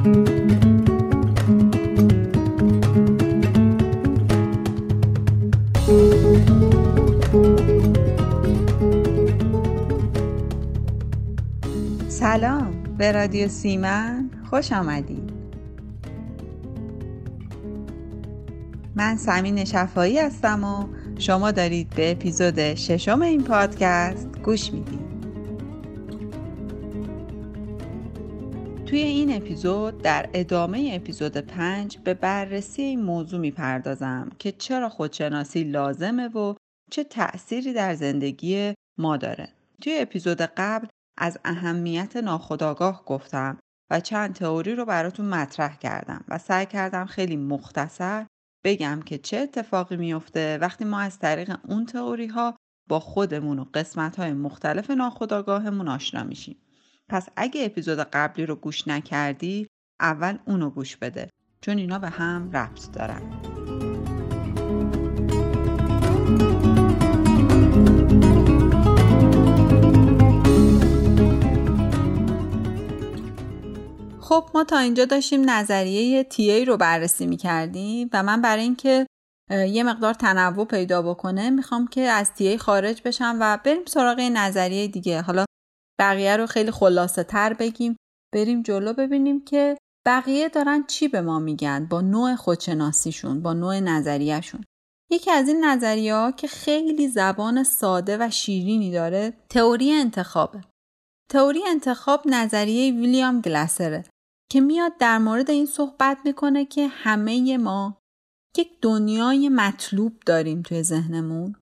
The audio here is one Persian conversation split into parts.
سلام به رادیو سیمن خوش آمدید. من سمین شفایی هستم و شما دارید به اپیزود ششم این پادکست گوش می‌دید. توی این اپیزود در ادامه اپیزود پنج به بررسی این موضوع می‌پردازم که چرا خودشناسی لازمه و چه تأثیری در زندگی ما داره. توی اپیزود قبل از اهمیت ناخودآگاه گفتم و چند تئوری رو براتون مطرح کردم و سعی کردم خیلی مختصر بگم که چه اتفاقی میفته وقتی ما از طریق اون تئوری ها با خودمون و قسمت های مختلف ناخودآگاهمون آشنا میشیم. پس اگه اپیزود قبلی رو گوش نکردی اول اونو گوش بده چون اینا به هم ربط دارن. خب ما تا اینجا داشتیم نظریه تی ای رو بررسی می کردیم و من برای اینکه یه مقدار تنوع پیدا بکنه می‌خوام که از تی ای خارج بشم و بریم سراغ نظریه دیگه حالا بقیه رو خیلی خلاصه تر بگیم. بریم جلو ببینیم که بقیه دارن چی به ما میگن با نوع خودشناسیشون با نوع نظریهشون. یکی از این نظریه ها که خیلی زبان ساده و شیرینی داره تئوری انتخابه. تئوری انتخاب نظریه ویلیام گلاسره که میاد در مورد این صحبت می‌کنه که همه ما یک دنیای مطلوب داریم توی ذهنمون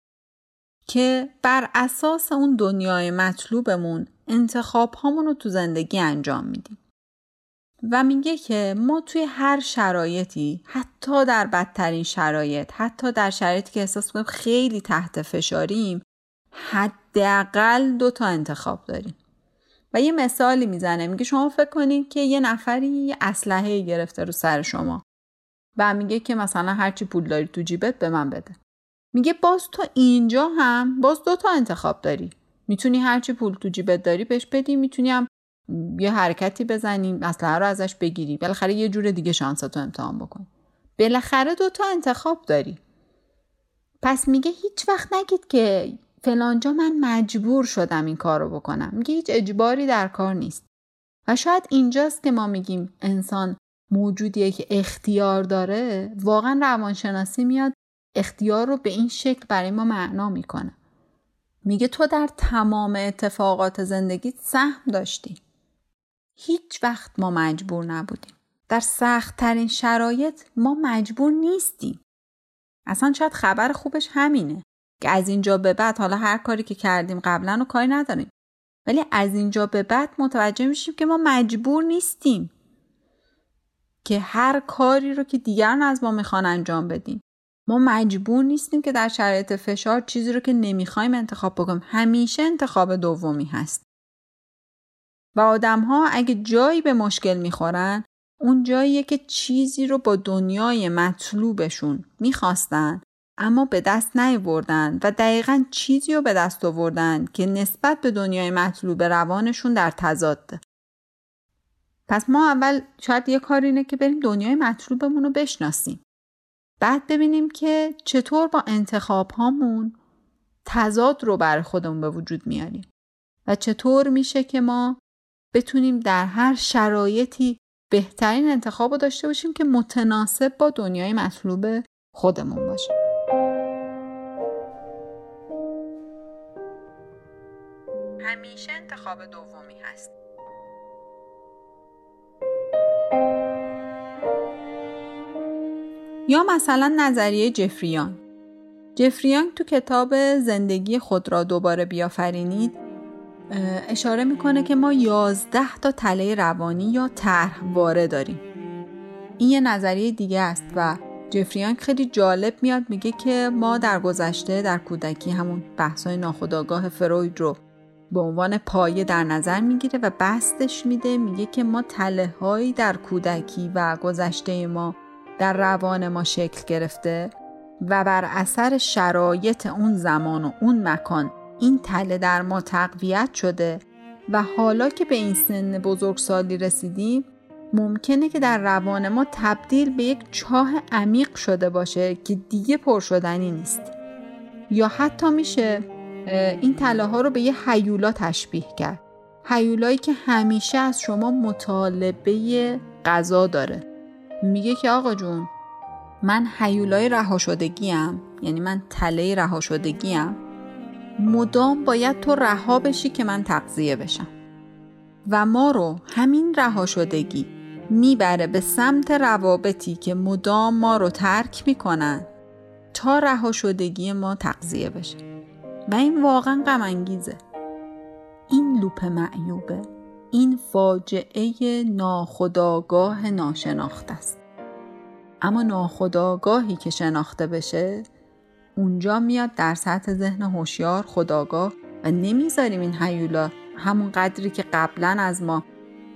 که بر اساس اون دنیای مطلوبمون انتخاب رو تو زندگی انجام میدیم. و میگه که ما توی هر شرایطی حتی در بدترین شرایط حتی در شرایطی که احساس کنیم خیلی تحت فشاریم حداقل دو تا انتخاب داریم. و یه مثالی می‌زنه. میگه شما فکر کنید که یه نفری یه اسلحه گرفته رو سر شما. و میگه که مثلا هرچی پول داری تو جیبت به من بده. میگه باز تو اینجا هم باز دو تا انتخاب داری. می‌تونی هرچی پول تو جیبت داری بهش بدی می‌تونی هم یه حرکتی بزنی اسلحه رو ازش بگیری. بالاخره یه جور دیگه شانستو امتحان بکن. بالاخره دو تا انتخاب داری. پس میگه هیچ وقت نگید که فلانجا من مجبور شدم این کار رو بکنم. میگه هیچ اجباری در کار نیست. و شاید اینجاست که ما میگیم انسان موجودیه که اختیار داره واقعا روانشناسی میاد اختیار رو به این شکل برای ما معنا می‌کنه. میگه تو در تمام اتفاقات زندگی سهم داشتی. هیچ وقت ما مجبور نبودیم. در سخت ترین شرایط ما مجبور نیستیم. اصلا شاید خبر خوبش همینه که از اینجا به بعد حالا هر کاری که کردیم قبلا رو کاری نداریم. ولی از اینجا به بعد متوجه میشیم که ما مجبور نیستیم که هر کاری رو که دیگران از ما می‌خوان انجام بدیم. ما مجبور نیستیم که در شرایط فشار چیزی رو که نمی‌خوایم انتخاب بکنیم. همیشه انتخاب دومی هست. و آدم ها اگه جایی به مشکل می‌خورن اون جاییه که چیزی رو با دنیای مطلوبشون می‌خواستن اما به دست نیاوردن و دقیقا چیزی رو به دست آوردن که نسبت به دنیای مطلوب روانشون در تضاده پس ما اول شاید یه کار اینه که بریم دنیای مطلوبمون رو بشناسیم. بعد ببینیم که چطور با انتخاب هامون تضاد رو بر خودمون به وجود میاریم و چطور میشه که ما بتونیم در هر شرایطی بهترین انتخاب رو داشته باشیم که متناسب با دنیای مطلوب خودمون باشه. همیشه انتخاب دومی هست. یا مثلا نظریه جفریان. جفریان تو کتاب زندگی خود را دوباره بیافرینید اشاره می‌کنه که ما یازده تا تله روانی یا طرحواره داریم. این یه نظریه دیگه است و جفریان خیلی جالب میاد میگه که ما در گذشته در کودکی همون بحثای ناخودآگاه فروید رو به عنوان پایه در نظر می‌گیره و بستش میده میگه که ما تله هایی در کودکی و گذشته ما در روان ما شکل گرفته و بر اثر شرایط اون زمان و اون مکان این تله در ما تقویت شده و حالا که به این سن بزرگسالی رسیدیم ممکنه که در روان ما تبدیل به یک چاه عمیق شده باشه که دیگه پر شدنی نیست. یا حتی میشه این طلاها رو به یه حیولا تشبیه کرد. حیولایی که همیشه از شما مطالبه غذا داره. میگه که آقا جون من حیولای رها شدگیم یعنی من تله رها شدگیم مدام باید تو رها بشی که من تقضیه بشم. و ما رو همین رها شدگی می‌بره به سمت روابطی که مدام ما رو ترک می‌کنن تا رها شدگی ما تقضیه بشه. و این واقعا غم انگیزه. این لوپ معیوبه. این فاجعه ناخداگاه ناشناخته است. اما ناخداگاهی که شناخته بشه اونجا میاد در سطح ذهن هوشیار خداگاه و نمی‌ذاریم این حیولا همون قدری که قبلا از ما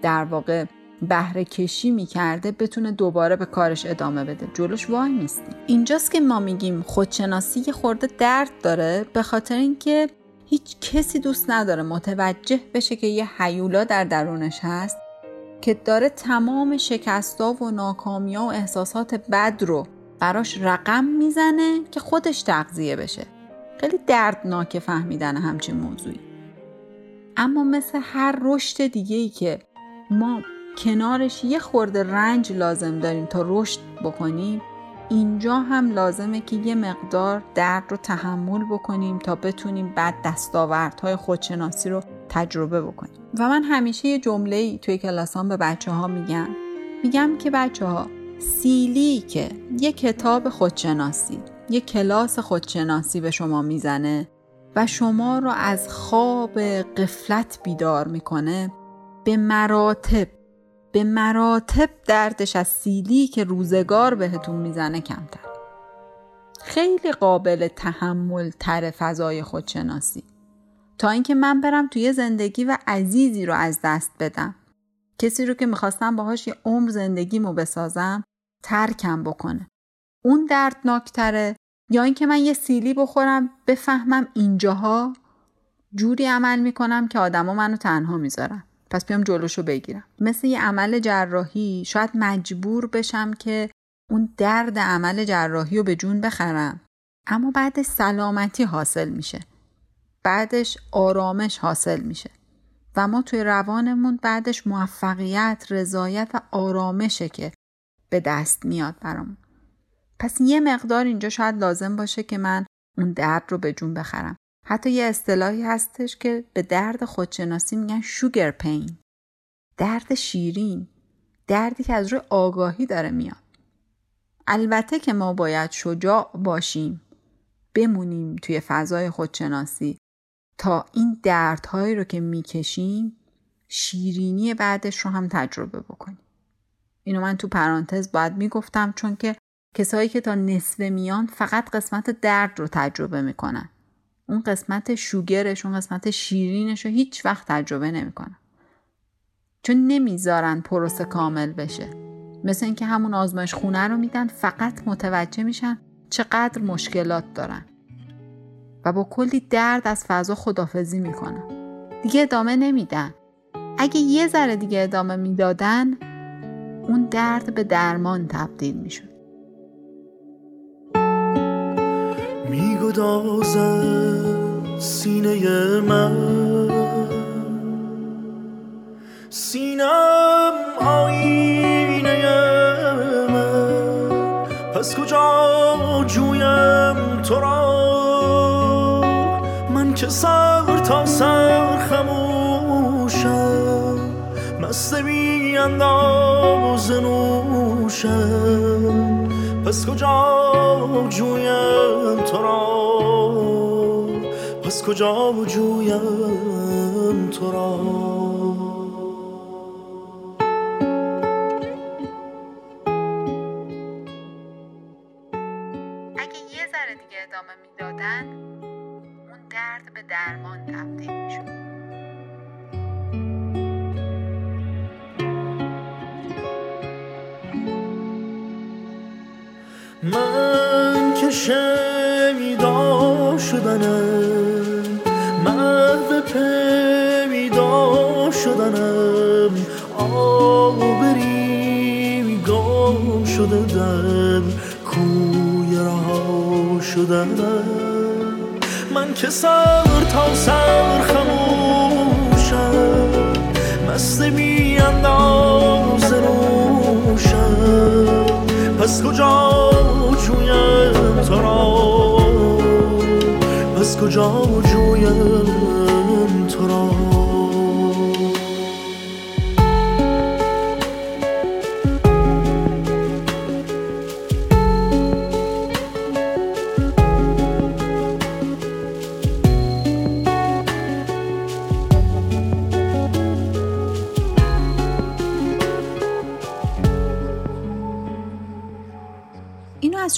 در واقع بهره کشی می‌کرده بتونه دوباره به کارش ادامه بده. جلوش وای نیستیم اینجاست که ما میگیم خودشناسی یه خورده درد داره به خاطر اینکه هیچ کسی دوست نداره متوجه بشه که یه حیولا در درونش هست که داره تمام شکستا و ناکامیا و احساسات بد رو براش رقم می‌زنه که خودش تغذیه بشه. خیلی دردناک فهمیدن همچین موضوعی. اما مثل هر رشد دیگه ای که ما کنارش یه خورده رنج لازم داریم تا رشد بکنیم اینجا هم لازمه که یه مقدار درد رو تحمل بکنیم تا بتونیم بعد دستاوردهای خودشناسی رو تجربه بکنیم. و من همیشه یه جمله ای توی کلاسام به بچه ها میگم. میگم که بچه ها سیلی که یه کتاب خودشناسی یه کلاس خودشناسی به شما می‌زنه و شما رو از خواب قفلت بیدار می‌کنه به مراتب به مراتب دردش از سیلی که روزگار بهتون می‌زنه کمتر. خیلی قابل تحمل تر فضای خودشناسی. تا اینکه من برم توی زندگی و عزیزی رو از دست بدم. کسی رو که می‌خواستم باهاش یه عمر زندگیمو بسازم ترکم بکنه. اون دردناکتره؟ یا اینکه من یه سیلی بخورم بفهمم اینجاها جوری عمل می‌کنم که آدما منو تنها می‌ذارن. پس بیام جلوشو بگیرم. مثل یه عمل جراحی شاید مجبور بشم که اون درد عمل جراحی رو به جون بخرم. اما بعد سلامتی حاصل میشه. بعدش آرامش حاصل میشه. و ما توی روانمون بعدش موفقیت، رضایت و آرامشه که به دست میاد برامون. پس یه مقدار اینجا شاید لازم باشه که من اون درد رو به جون بخرم. حتی یه اصطلاحی هستش که به درد خودشناسی میگن شوگر پین. درد شیرین. دردی که از روی آگاهی داره میاد. البته که ما باید شجاع باشیم. بمونیم توی فضای خودشناسی. تا این دردهایی رو که می‌کشیم شیرینی بعدش رو هم تجربه بکنیم. اینو من تو پرانتز باید می‌گفتم چون که کسایی که تا نصفه میان فقط قسمت درد رو تجربه می‌کنن. اون قسمت شوگرش اون قسمت شیرینش رو هیچ وقت تجربه نمی‌کنن چون نمی‌ذارن پروسه کامل بشه. مثل اینکه همون آزمایش خونه رو میدن فقط متوجه میشن چقدر مشکلات دارن. و با کلی درد از فضا خدافزی می‌کنن. دیگه ادامه نمیدن. اگه یه ذره دیگه ادامه می‌دادن اون درد به درمان تبدیل می‌شد. میگدازد سینه من. سینم آینه من. پس کجا جویم تو من که مست بی نوشم. پس کجا جویم تو را؟ پس کجا جویم تو را؟ اگه یه ذره دیگه ادامه می‌دادن اون درد به درمان تبدیل می‌شد. من که شنیدا شدنم محو پیدا شدنم آبری شده در کوی رها شدن من که سر تا سر خموشم مست بی پس کجا جویم تو را؟ پس کجا جویم تو را؟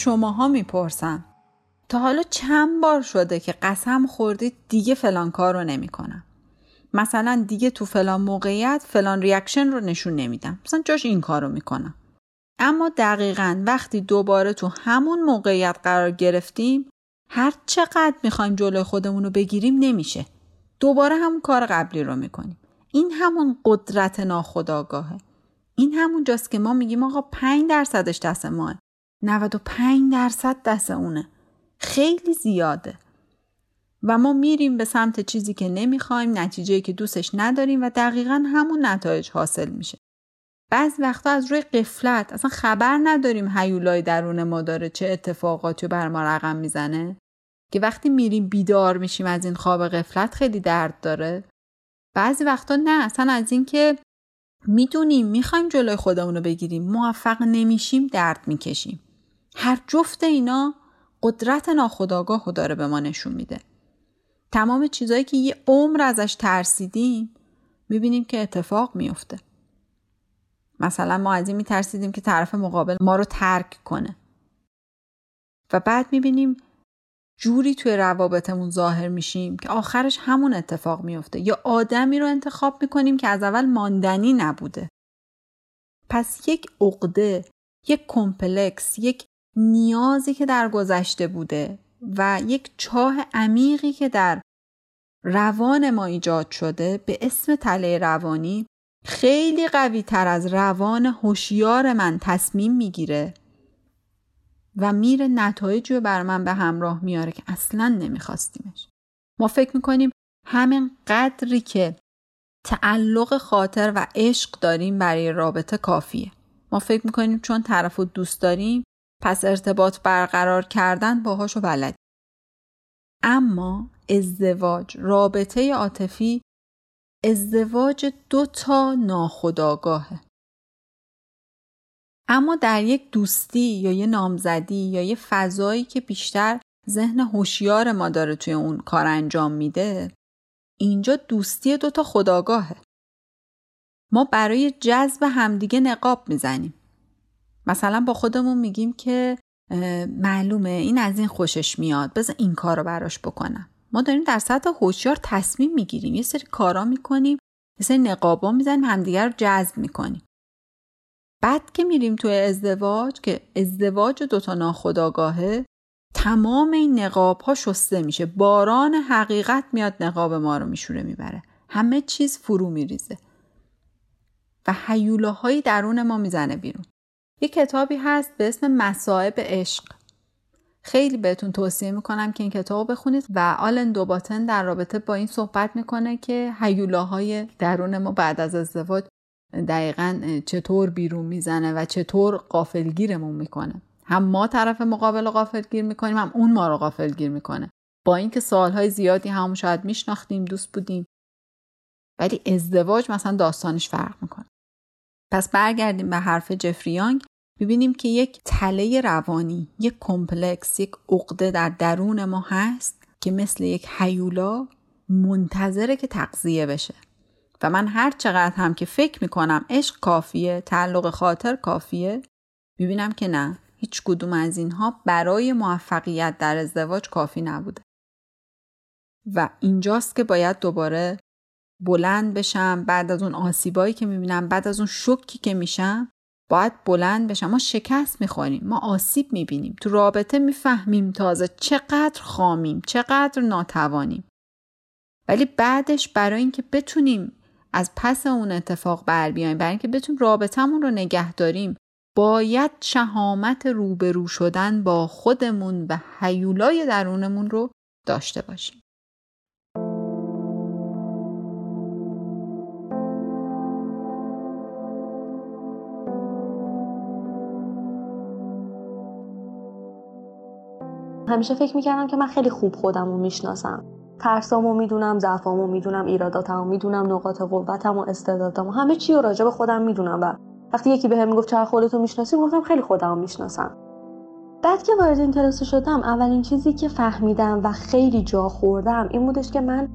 شماها می‌پرسم تا حالا چند بار شده که قسم خوردید دیگه فلان کار رو نمی‌کنم. مثلا دیگه تو فلان موقعیت فلان ریاکشن رو نشون نمیدم. مثلا جاش این کار رو می‌کنم. اما دقیقا وقتی دوباره تو همون موقعیت قرار گرفتیم هر چقدر می‌خوایم جلوی خودمون رو بگیریم نمیشه. دوباره همون کار قبلی رو می‌کنیم. این همون قدرت ناخداگاهه این همون جاست که ما میگیم آقا 5 درصدش دست ماه. 95 درصد دست اونه. خیلی زیاده. و ما میریم به سمت چیزی که نمی‌خوایم نتیجه که دوستش نداریم و دقیقا همون نتایج حاصل میشه. بعض وقتا از روی قفلت اصلا خبر نداریم هیولای درون ما داره چه اتفاقاتی بر ما رقم می‌زنه. که وقتی میریم بیدار میشیم از این خواب قفلت خیلی درد داره. بعضی وقتا نه اصلا از اینکه می‌دونیم می‌خوایم جلوی خودمون رو بگیریم موفق نمیشیم درد می‌کشیم. هر جفت اینا قدرت ناخداگاه رو داره به ما نشون میده. تمام چیزایی که یه عمر ازش ترسیدیم می‌بینیم که اتفاق میفته مثلا ما از این میترسیدیم که طرف مقابل ما رو ترک کنه. و بعد می‌بینیم جوری توی روابطمون ظاهر میشیم که آخرش همون اتفاق میفته یا آدمی رو انتخاب می‌کنیم که از اول ماندنی نبوده. پس یک عقده یک کمپلکس یک نیازی که در گذشته بوده و یک چاه عمیقی که در روان ما ایجاد شده به اسم تله روانی خیلی قوی تر از روان هوشیار من تصمیم می‌گیره و میره نتایجی رو بر من به همراه میاره که اصلا نمیخواستیمش. ما فکر می‌کنیم همین قدری که تعلق خاطر و عشق داریم برای رابطه کافیه. ما فکر می‌کنیم چون طرف رو دوست داریم پس ارتباط برقرار کردن باهاشو بلد اما ازدواج رابطه عاطفی ازدواج دو تا ناخداگاهه اما در یک دوستی یا یه نامزدی یا یه فضایی که بیشتر ذهن هوشیار ما داره توی اون کار انجام میده اینجا دوستی دوتا خداگاهه ما برای جذب همدیگه نقاب می‌زنیم. مثلا با خودمون میگیم که معلومه این از این خوشش میاد بذار این کار رو براش بکنم. ما داریم در سطح هوشیار تصمیم می‌گیریم یه سری کارا می‌کنیم یه سری نقابا می‌زنیم همدیگر رو جذب می‌کنیم. بعد که میریم توی ازدواج که ازدواج دوتا ناخداگاهه تمام این نقاب ها شسته میشه. باران حقیقت میاد نقاب ما رو میشوره می‌بره. همه چیز فرو میریزه. و حیوله درون ما می‌زنه بیرون. یه کتابی هست به اسم مسائب عشق خیلی بهتون توصیه می‌کنم که این کتاب بخونید و آلن دوباتن در رابطه با این صحبت می‌کنه که حیولاهای درون ما بعد از ازدواج دقیقا چطور بیرون می‌زنه و چطور قافلگیرمون می‌کنه. هم ما طرف مقابل قافلگیر می‌کنیم هم اون ما رو قافلگیر می‌کنه. با اینکه سالهای زیادی هم شاید میشناختیم دوست بودیم ولی ازدواج مثلا داستانش فرق می‌کنه. پس برگردیم به حرف جفریانگ ببینیم که یک تله روانی یک کمپلکس یک عقده در درون ما هست که مثل یک حیولا منتظره که تقضیه بشه. و من هر چقدر هم که فکر می‌کنم عشق کافیه تعلق خاطر کافیه می‌بینم که نه هیچ کدوم از اینها برای موفقیت در ازدواج کافی نبوده. و اینجاست که باید دوباره بلند بشم بعد از اون آسیبایی که می‌بینم بعد از اون شکی که میشم باید بلند بشم. ما شکست می‌خوریم ما آسیب می‌بینیم. تو رابطه می‌فهمیم تازه چقدر خامیم چقدر ناتوانیم. ولی بعدش برای اینکه بتونیم از پس اون اتفاق بر بیایم برای اینکه بتونیم رابطهمون رو نگه داریم باید شهامت روبرو شدن با خودمون و حیولای درونمون رو داشته باشیم. همیشه فکر می‌کردم که من خیلی خوب خودم رو می‌شناسم. ترسامو می‌دونم ضعفامو می‌دونم ایراداتمو می‌دونم نقاط قوتم و استعدادمو همه چی رو راجع به خودم می‌دونم و وقتی یکی بهم به می‌گفت چرا خودتو می‌شناسی گفتم خیلی خودم می‌شناسم. بعد که وارد این کلاس شدم اولین چیزی که فهمیدم و خیلی جا خوردم این بودش که من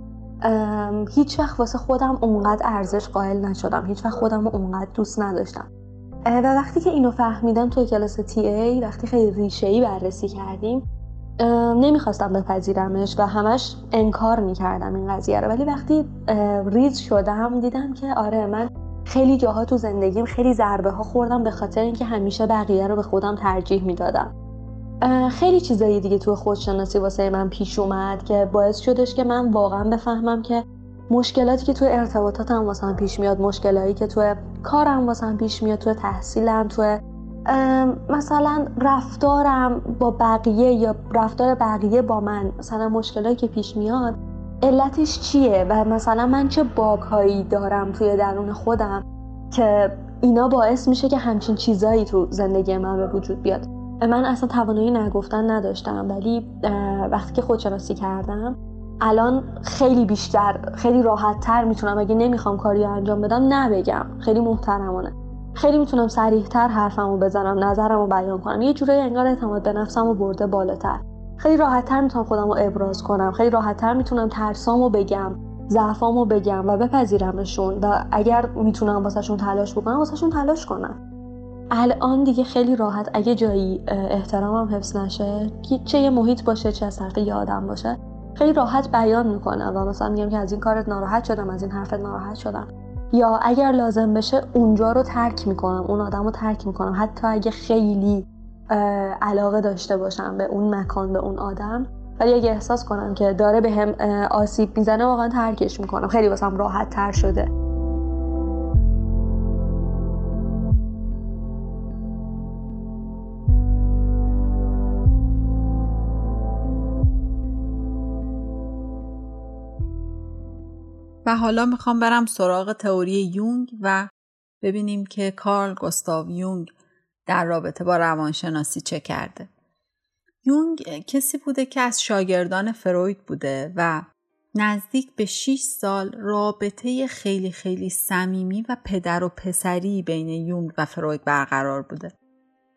هیچ وقت واسه خودم اونقدر ارزش قائل نشدم. هیچ وقت خودم رو اونقدر دوست نداشتم. و وقتی که اینو فهمیدم توی کلاس تی ای وقتی خیلی ریشه ای بررسی کردیم نمی‌خواستم بپذیرمش و همش انکار می‌کردم این قضیه رو. ولی وقتی ریز شدم دیدم که آره من خیلی جاها تو زندگیم خیلی ضربه ها خوردم به خاطر اینکه همیشه بقیه رو به خودم ترجیح می‌دادم. خیلی چیزایی دیگه تو خودشناسی واسه من پیش اومد که باعث شدش که من واقعا بفهمم که مشکلاتی که تو ارتباطاتم واسه پیش میاد مشکلاتی که تو کارم واسه پیش میاد تو تحصیلم تو مثلا رفتارم با بقیه یا رفتار بقیه با من مثلا مشکلایی که پیش میاد علتش چیه؟ و مثلا من چه باگ دارم توی درون خودم که اینا باعث میشه که همچین چیزایی تو زندگی من به وجود بیاد. من اصلا توانایی نگفتن نداشتم ولی وقتی که خودشناسی کردم الان خیلی بیشتر خیلی راحت تر می‌تونم اگه نمی‌خوام کاری انجام بدم نبگم خیلی محترمانه. خیلی می‌تونم سریحتر حرفمو بزنم نظرمو بیان کنم. یه جورایی انگار اعتماد به نفسمو برده بالاتر. خیلی راحتتر می‌تونم خودمو ابراز کنم. خیلی راحتتر می‌تونم ترسامو بگم ضعفامو بگم و بپذیرمشون. و اگر می‌تونم واسهشون تلاش بکنم واسهشون تلاش کنم. الان دیگه خیلی راحت. اگه جایی احترامم حفظ نشه چه یه محیط باشه چه از طرف یه آدم باشه خیلی راحت بیان می‌کنم و مثلا میگم که از این کارت ناراحت شدم از این حرفت ناراحت شدم. یا اگر لازم بشه اونجا رو ترک می‌کنم اون آدم رو ترک می‌کنم. حتی اگه خیلی علاقه داشته باشم به اون مکان به اون آدم ولی اگه احساس کنم که داره به هم آسیب می‌زنه واقعا ترکش می‌کنم. خیلی واسم راحت تر شده. حالا می‌خوام برم سراغ تئوری یونگ و ببینیم که کارل گستاو یونگ در رابطه با روانشناسی چه کرده. یونگ کسی بوده که از شاگردان فروید بوده و نزدیک به 6 سال رابطه خیلی خیلی صمیمی و پدر و پسری بین یونگ و فروید برقرار بوده.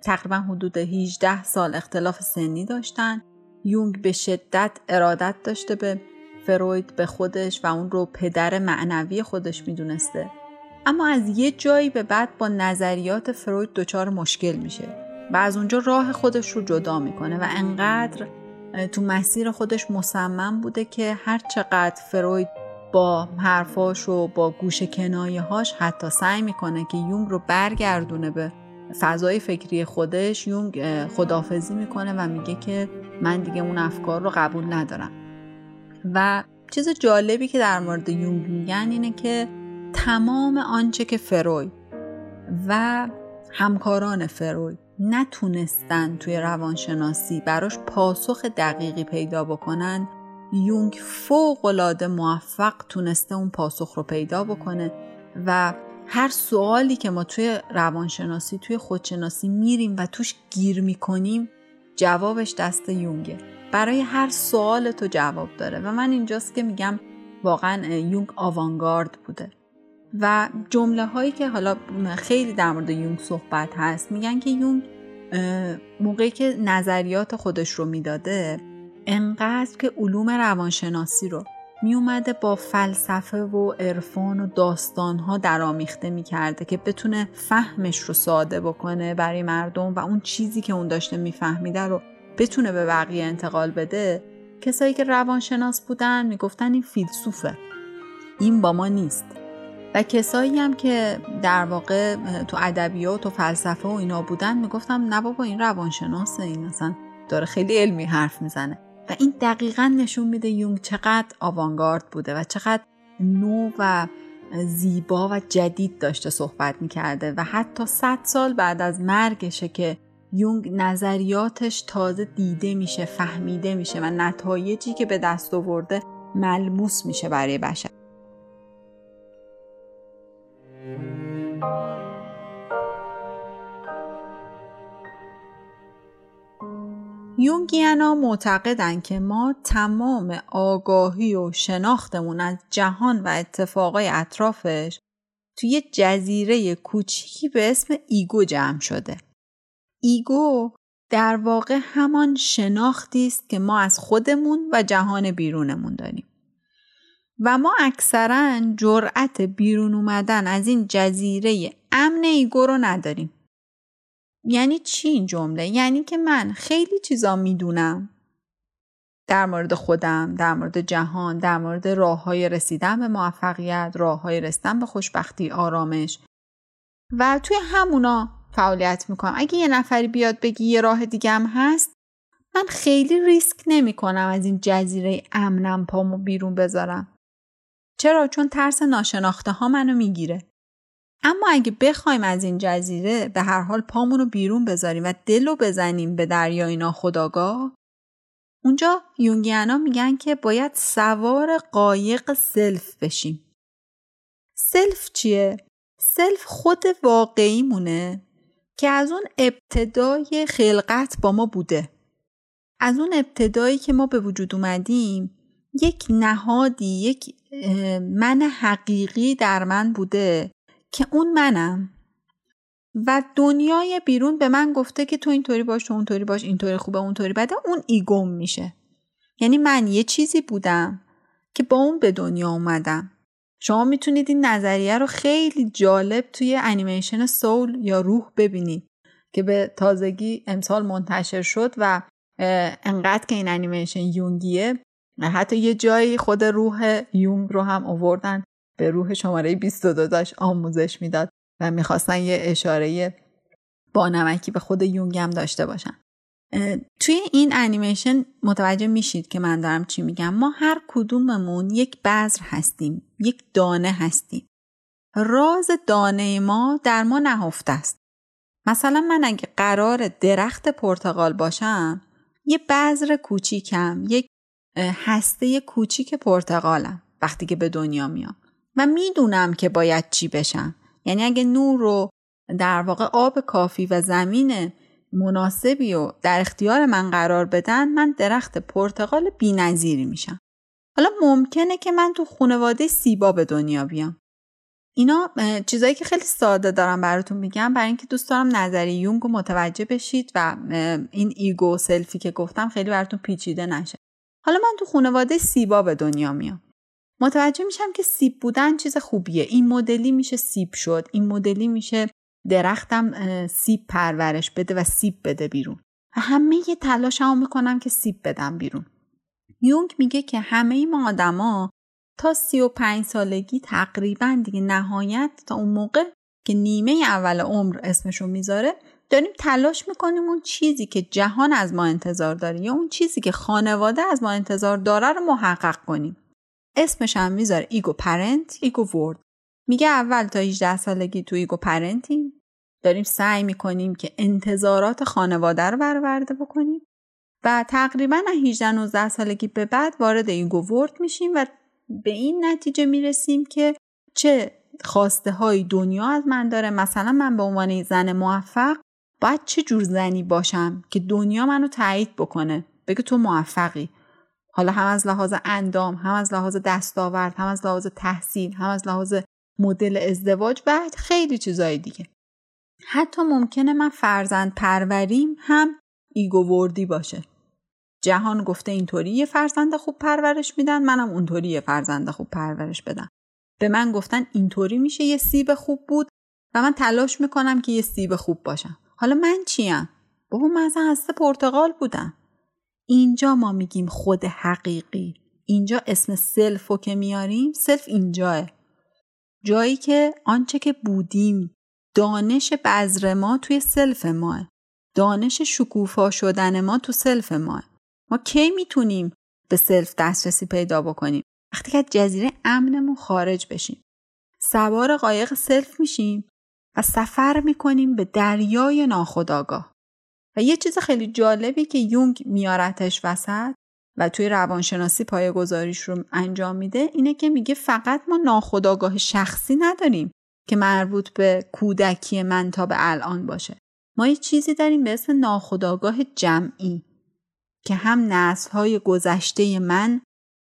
تقریبا حدود 18 سال اختلاف سنی داشتن. یونگ به شدت ارادت داشته به فروید به خودش و اون رو پدر معنوی خودش می‌دونسته. اما از یه جایی به بعد با نظریات فروید دچار مشکل میشه و از اونجا راه خودش رو جدا می‌کنه و انقدر تو مسیر خودش مصمم بوده که هر چقدر فروید با حرفاش و با گوش کنایه هاش حتی سعی می‌کنه که یونگ رو برگردونه به فضای فکری خودش یونگ خدافزی می‌کنه و میگه که من دیگه اون افکار رو قبول ندارم. و چیز جالبی که در مورد یونگ میگن اینه که تمام آنچه که فروید و همکاران فروید نتونستن توی روانشناسی براش پاسخ دقیقی پیدا بکنن یونگ فوق العاده موفق تونسته اون پاسخ رو پیدا بکنه و هر سوالی که ما توی روانشناسی توی خودشناسی میریم و توش گیر می‌کنیم جوابش دست یونگه. برای هر سوال تو جواب داره. و من اینجاست که میگم واقعا یونگ آوانگارد بوده. و جمله هایی که حالا خیلی در مورد یونگ صحبت هست میگن که یونگ موقعی که نظریات خودش رو می‌داده انقدر که علوم روانشناسی رو میومده با فلسفه و عرفان و داستانها درآمیخته می‌کرده که بتونه فهمش رو ساده بکنه برای مردم و اون چیزی که اون داشته میفهمیده رو بتونه به بقیه انتقال بده کسایی که روانشناس بودن می‌گفتن این فیلسوفه. این با ما نیست. و کسایی هم که در واقع تو ادبیات و فلسفه و اینا بودن می‌گفتم نه بابا این روانشناسه این اصلا داره خیلی علمی حرف می‌زنه. و این دقیقا نشون میده یونگ چقدر آوانگارد بوده و چقدر نو و زیبا و جدید داشته صحبت می‌کرده و حتی صد سال بعد از مرگشه که یونگ نظریاتش تازه دیده میشه فهمیده میشه و نتایجی که به دست آورده ملموس میشه برای بشر یونگیانا معتقدن که ما تمام آگاهی و شناختمون از جهان و اتفاقای اطرافش توی جزیره کوچیکی به اسم ego جمع شده. ego در واقع همان شناختی است که ما از خودمون و جهان بیرونمون داریم. و ما اکثرا جرأت بیرون اومدن از این جزیره امن ego رو نداریم. یعنی چی این جمله؟ یعنی که من خیلی چیزا می‌دونم در مورد خودم، در مورد جهان، در مورد راه های رسیدن به موفقیت، راه های رسیدن به خوشبختی، آرامش و توی همونا فعالیت می‌کنم. اگه یه نفری بیاد بگی یه راه دیگه هم هست من خیلی ریسک نمی کنم از این جزیره امنم پامو بیرون بذارم. چرا؟ چون ترس ناشناخته ها منو می‌گیره. اما اگه بخوایم از این جزیره به هر حال پامون رو بیرون بذاریم و دل رو بزنیم به دریای ناخودآگاه اونجا یونگیانا میگن که باید سوار قایق self بشیم self چیه؟ self خود واقعی مونه که از اون ابتدای خلقت با ما بوده. از اون ابتدایی که ما به وجود اومدیم یک نهادی یک من حقیقی در من بوده که اون منم. و دنیای بیرون به من گفته که تو اینطوری باش تو اونطوری باش اینطوری خوبه اونطوری بده اون ایگوم میشه. یعنی من یه چیزی بودم که با اون به دنیا اومدم. شما می‌تونید این نظریه رو خیلی جالب توی انیمیشن سول یا روح ببینید که به تازگی امسال منتشر شد و انقدر که این انیمیشن یونگیه حتی یه جایی خود روح یونگ رو هم آوردن به روح شماره 22 داشت آموزش می‌داد و می‌خواستن یه اشاره با نمکی به خود یونگ هم داشته باشن. توی این انیمیشن متوجه میشید که من دارم چی میگم. ما هر کدوممون یک بذر هستیم یک دانه هستیم. راز دانه ما در ما نهفته است. مثلا من اگه قرار درخت پرتقال باشم یه بذر کوچیکم یک هسته کوچیک پرتقالم وقتی که به دنیا میام و می‌دونم که باید چی بشم. یعنی اگه نور رو در واقع آب کافی و زمین مناسبی و در اختیار من قرار بدن من درخت پرتقال بینظیری میشم. حالا ممکنه که من تو خانواده سیبا به دنیا بیام. اینا چیزایی که خیلی ساده دارم براتون میگم. برای اینکه دوست دارم نظری یونگ متوجه بشید و این ego self ی که گفتم خیلی براتون پیچیده نشه. حالا من تو خانواده سیبا به دنیا میام. متوجه میشم که سیب بودن چیز خوبیه. این مدلی میشه سیب شد. این مدلی میشه درختم سیب پرورش بده و سیب بده بیرون. و همه یه تلاشمو می‌کنم که سیب بدم بیرون. یونگ میگه که همه ما آدما تا سی و پنج سالگی تقریبا دیگه نهایت تا اون موقع که نیمه اول عمر اسمشو می‌ذاره داریم تلاش می‌کنیم اون چیزی که جهان از ما انتظار داره یا اون چیزی که خانواده از ما انتظار داره رو محقق کنیم. اسمش هم می‌ذاره ego parent ego world. میگه اول تا 18 سالگی تو ego parent یم. داریم سعی می‌کنیم که انتظارات خانواده رو برآورده بکنیم. و تقریبا 18 19 سالگی به بعد وارد ego world میشیم و به این نتیجه می‌رسیم که چه خواسته های دنیا از من داره. مثلا من به عنوان زن موفق باید چه جور زنی باشم که دنیا منو تایید بکنه. بگه تو موفقی. حالا هم از لحاظ اندام هم از لحاظ دستاورد هم از لحاظ تحصیل هم از لحاظ مدل ازدواج و خیلی چیزای دیگه. حتی ممکنه من فرزند پروریم هم ایگووردی باشه. جهان گفته اینطوری یه فرزند خوب پرورش میدن منم اونطوری یه فرزند خوب پرورش بدم. به من گفتن اینطوری میشه یه سیب خوب بود و من تلاش می‌کنم که یه سیب خوب باشم. حالا من چیم؟ بابا من از هسته پرتغال بودم. اینجا ما میگیم خود حقیقی. اینجا اسم self رو که میاریم self اینجاه. جایی که آنچه که بودیم دانش بذر ما توی self ماه. دانش شکوفا شدن ما تو self ماه. ما کی می‌تونیم به self دسترسی پیدا بکنیم؟ وقتی که جزیره امنمون خارج بشیم. سوار قایق self میشیم و سفر می‌کنیم به دریای ناخودآگاه و یه چیز خیلی جالبی که یونگ میارتش وسط و توی روانشناسی پایه گذاریش رو انجام میده اینه که میگه فقط ما ناخودآگاه شخصی نداریم که مربوط به کودکی من تا به الان باشه. ما یه چیزی داریم به اسم ناخداگاه جمعی که هم های گذشته من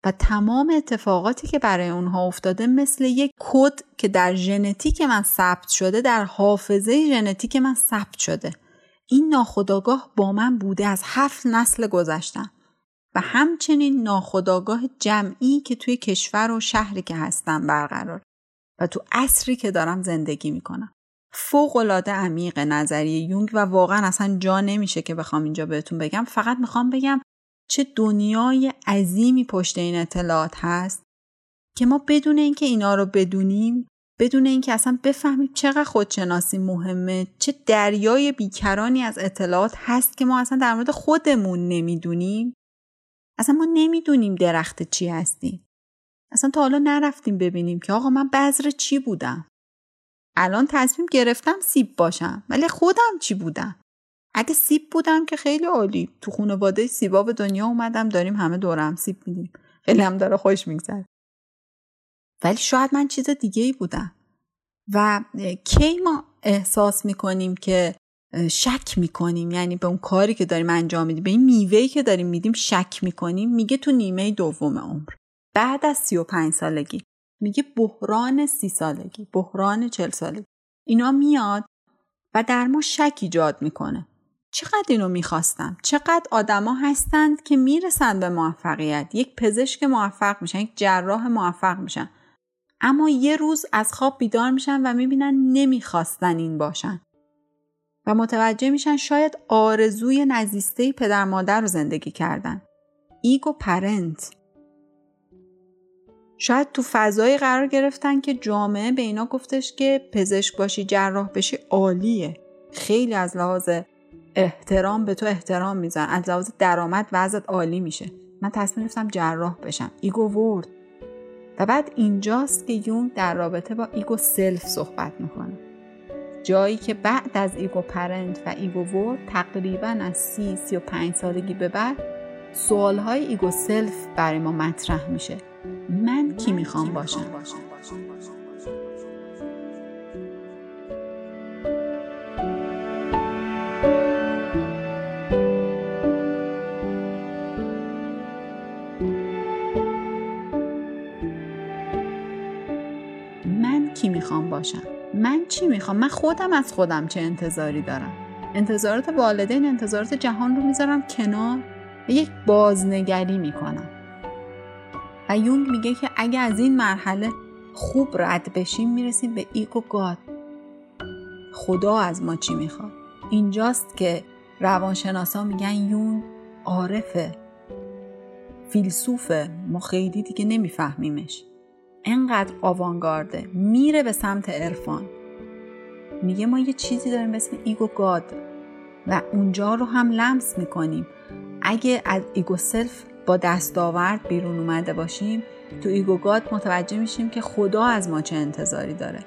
و تمام اتفاقاتی که برای اونها افتاده مثل یک کد که در ژنتیک من ثبت شده در حافظه ژنتیک من ثبت شده. این ناخداگاه با من بوده از هفت نسل گذشتم. و همچنین ناخداگاه جمعی که توی کشور و شهری که هستم برقرار و تو عصری که دارم زندگی می‌کنم. فوق عمیق نظریه یونگ و واقعا اصلا جا نمیشه که بخوام اینجا بهتون بگم. فقط می‌خوام بگم چه دنیای عظیمی پشت این اطلاعات هست که ما بدون اینکه اینا رو بدونیم بدون اینکه اصلا بفهمیم چقدر خودشناسی مهمه چه دریای بیکرانی از اطلاعات هست که ما اصلا در مورد خودمون نمی‌دونیم. اصلا ما نمی‌دونیم درخت چی هستیم اصلا تا حالا نرفتیم ببینیم که آقا من بذر چی بودم. الان تصمیم گرفتم سیب باشم ولی خودم چی بودم؟ اگه سیب بودم که خیلی عالی. تو خانواده سیبا به دنیا اومدم داریم همه دورم سیب میدیم. خیلی هم داره خوش میگذره. ولی شاید من چیز دیگه ای بودم. و کی ما احساس می‌کنیم که شک می‌کنیم. یعنی به اون کاری که داریم انجام میدیم به این میوهی که داریم میدیم شک می‌کنیم. میگه تو نیمه دوم عمر. بعد از 35 سالگی میگه بحران سی سالگی بحران چل سالگی. اینا میاد و در ما شک ایجاد می‌کنه. چقدر اینو می‌خواستم چقدر آدما هستند که می‌رسن به موفقیت. یک پزشک موفق میشن یک جراح موفق میشن. اما یه روز از خواب بیدار میشن و می‌بینن نمی‌خواستن این باشن. و متوجه میشن شاید آرزوی نزیسته پدر مادر رو زندگی کردن. ego parent. شاید تو فضایی قرار گرفتن که جامعه به اینا گفتش که پزشک باشی جراح بشی عالیه. خیلی از لحاظ احترام به تو احترام میذارن از لحاظ درآمد وضعت عالی میشه. من تصمیم گرفتم جراح بشم. ego world. و بعد اینجاست که یونگ در رابطه با ego self صحبت می‌کنه. جایی که بعد از ego parent و ego world تقریبا از سی سی و پنج سالگی به بعد سوالهای ego self برای ما مطرح میشه. من کی می‌خوام باشم؟ می‌خوام باشم. من چی می‌خوام؟ من خودم از خودم چه انتظاری دارم؟ انتظارات والدین انتظارات جهان رو می‌ذارم کنار و یک بازنگری می‌کنم. و یونگ میگه که اگه از این مرحله خوب رد بشیم می‌رسیم به ایگو گاد. خدا از ما چی می‌خواد؟ اینجاست که روانشناسا میگن یون عارفه فیلسوفه ما خیلی دیگه نمیفهمیمش. انقدر آوانگارده. میره به سمت عرفان. میگه ما یه چیزی داریم به اسم ego God و اونجا رو هم لمس می‌کنیم. اگه از ego self با دستاورد بیرون اومده باشیم تو ego God متوجه میشیم که خدا از ما چه انتظاری داره.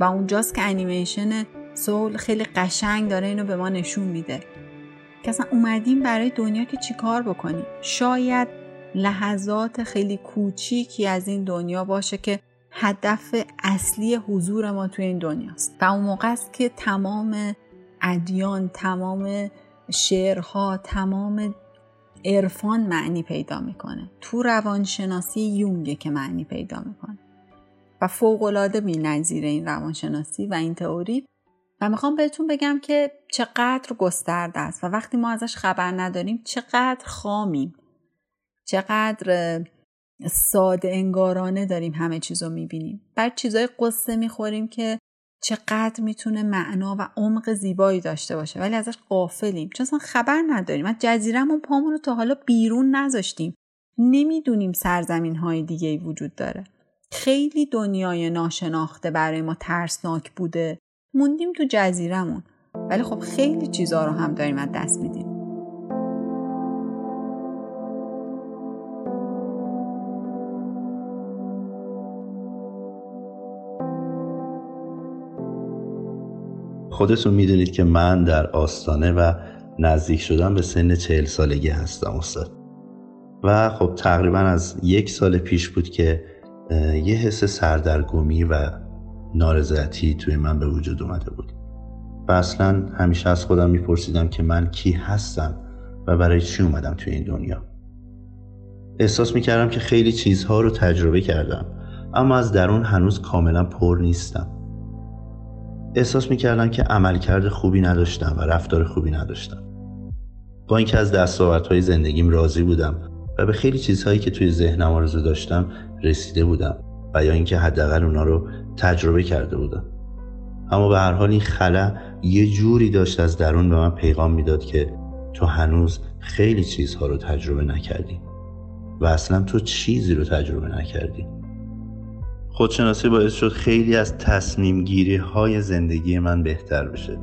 و اونجاست که انیمیشن Soul خیلی قشنگ داره اینو به ما نشون میده. که اصلا اومدیم برای دنیا که چیکار بکنیم؟ شاید لحظات خیلی کوچیکی از این دنیا باشه که هدف اصلی حضور ما توی این دنیاست. و اون موقع است که تمام ادیان تمام شعرها تمام عرفان معنی پیدا می‌کنه. تو روانشناسی یونگه که معنی پیدا می‌کنه. و فوقالعاده بی نظیر این روانشناسی و این تئوری. و می‌خوام بهتون بگم که چقدر گسترده است و وقتی ما ازش خبر نداریم چقدر خامیم. چقدر ساده انگارانه داریم همه چیز رو می‌بینیم. بعد چیزای قصه می‌خوریم که چقدر می‌تونه معنا و عمق زیبایی داشته باشه. ولی ازش قافلیم چون اصلا خبر نداریم. از جزیرمون پامون رو تا حالا بیرون نذاشتیم. نمی‌دونیم سرزمین های دیگه ای وجود داره. خیلی دنیای ناشناخته برای ما ترسناک بوده. موندیم تو جزیرمون ولی خب خیلی چیزها رو هم داریم از دست میدیم. خودتون می‌دونید که من در آستانه و نزدیک شدن به سن چهل سالگی هستم استاد. و خب تقریبا از یک سال پیش بود که یه حس سردرگمی و نارضایتی توی من به وجود اومده بود. و اصلا همیشه از خودم میپرسیدم که من کی هستم و برای چی اومدم توی این دنیا. احساس می‌کردم که خیلی چیزها رو تجربه کردم اما از درون هنوز کاملا پر نیستم. احساس می‌کردم که عملکرد خوبی نداشتم و رفتار خوبی نداشتم. با اینکه از دستاوردهای زندگیم راضی بودم و به خیلی چیزهایی که توی ذهنم آرزو داشتم رسیده بودم و یا اینکه حداقل اونا رو تجربه کرده بودم. اما به هر حال این خلا یه جوری داشت از درون به من پیغام می‌داد که تو هنوز خیلی چیزها رو تجربه نکردی و اصلا تو چیزی رو تجربه نکردی. خودشناسی باعث شد خیلی از تصمیم گیری های زندگی من بهتر بشه.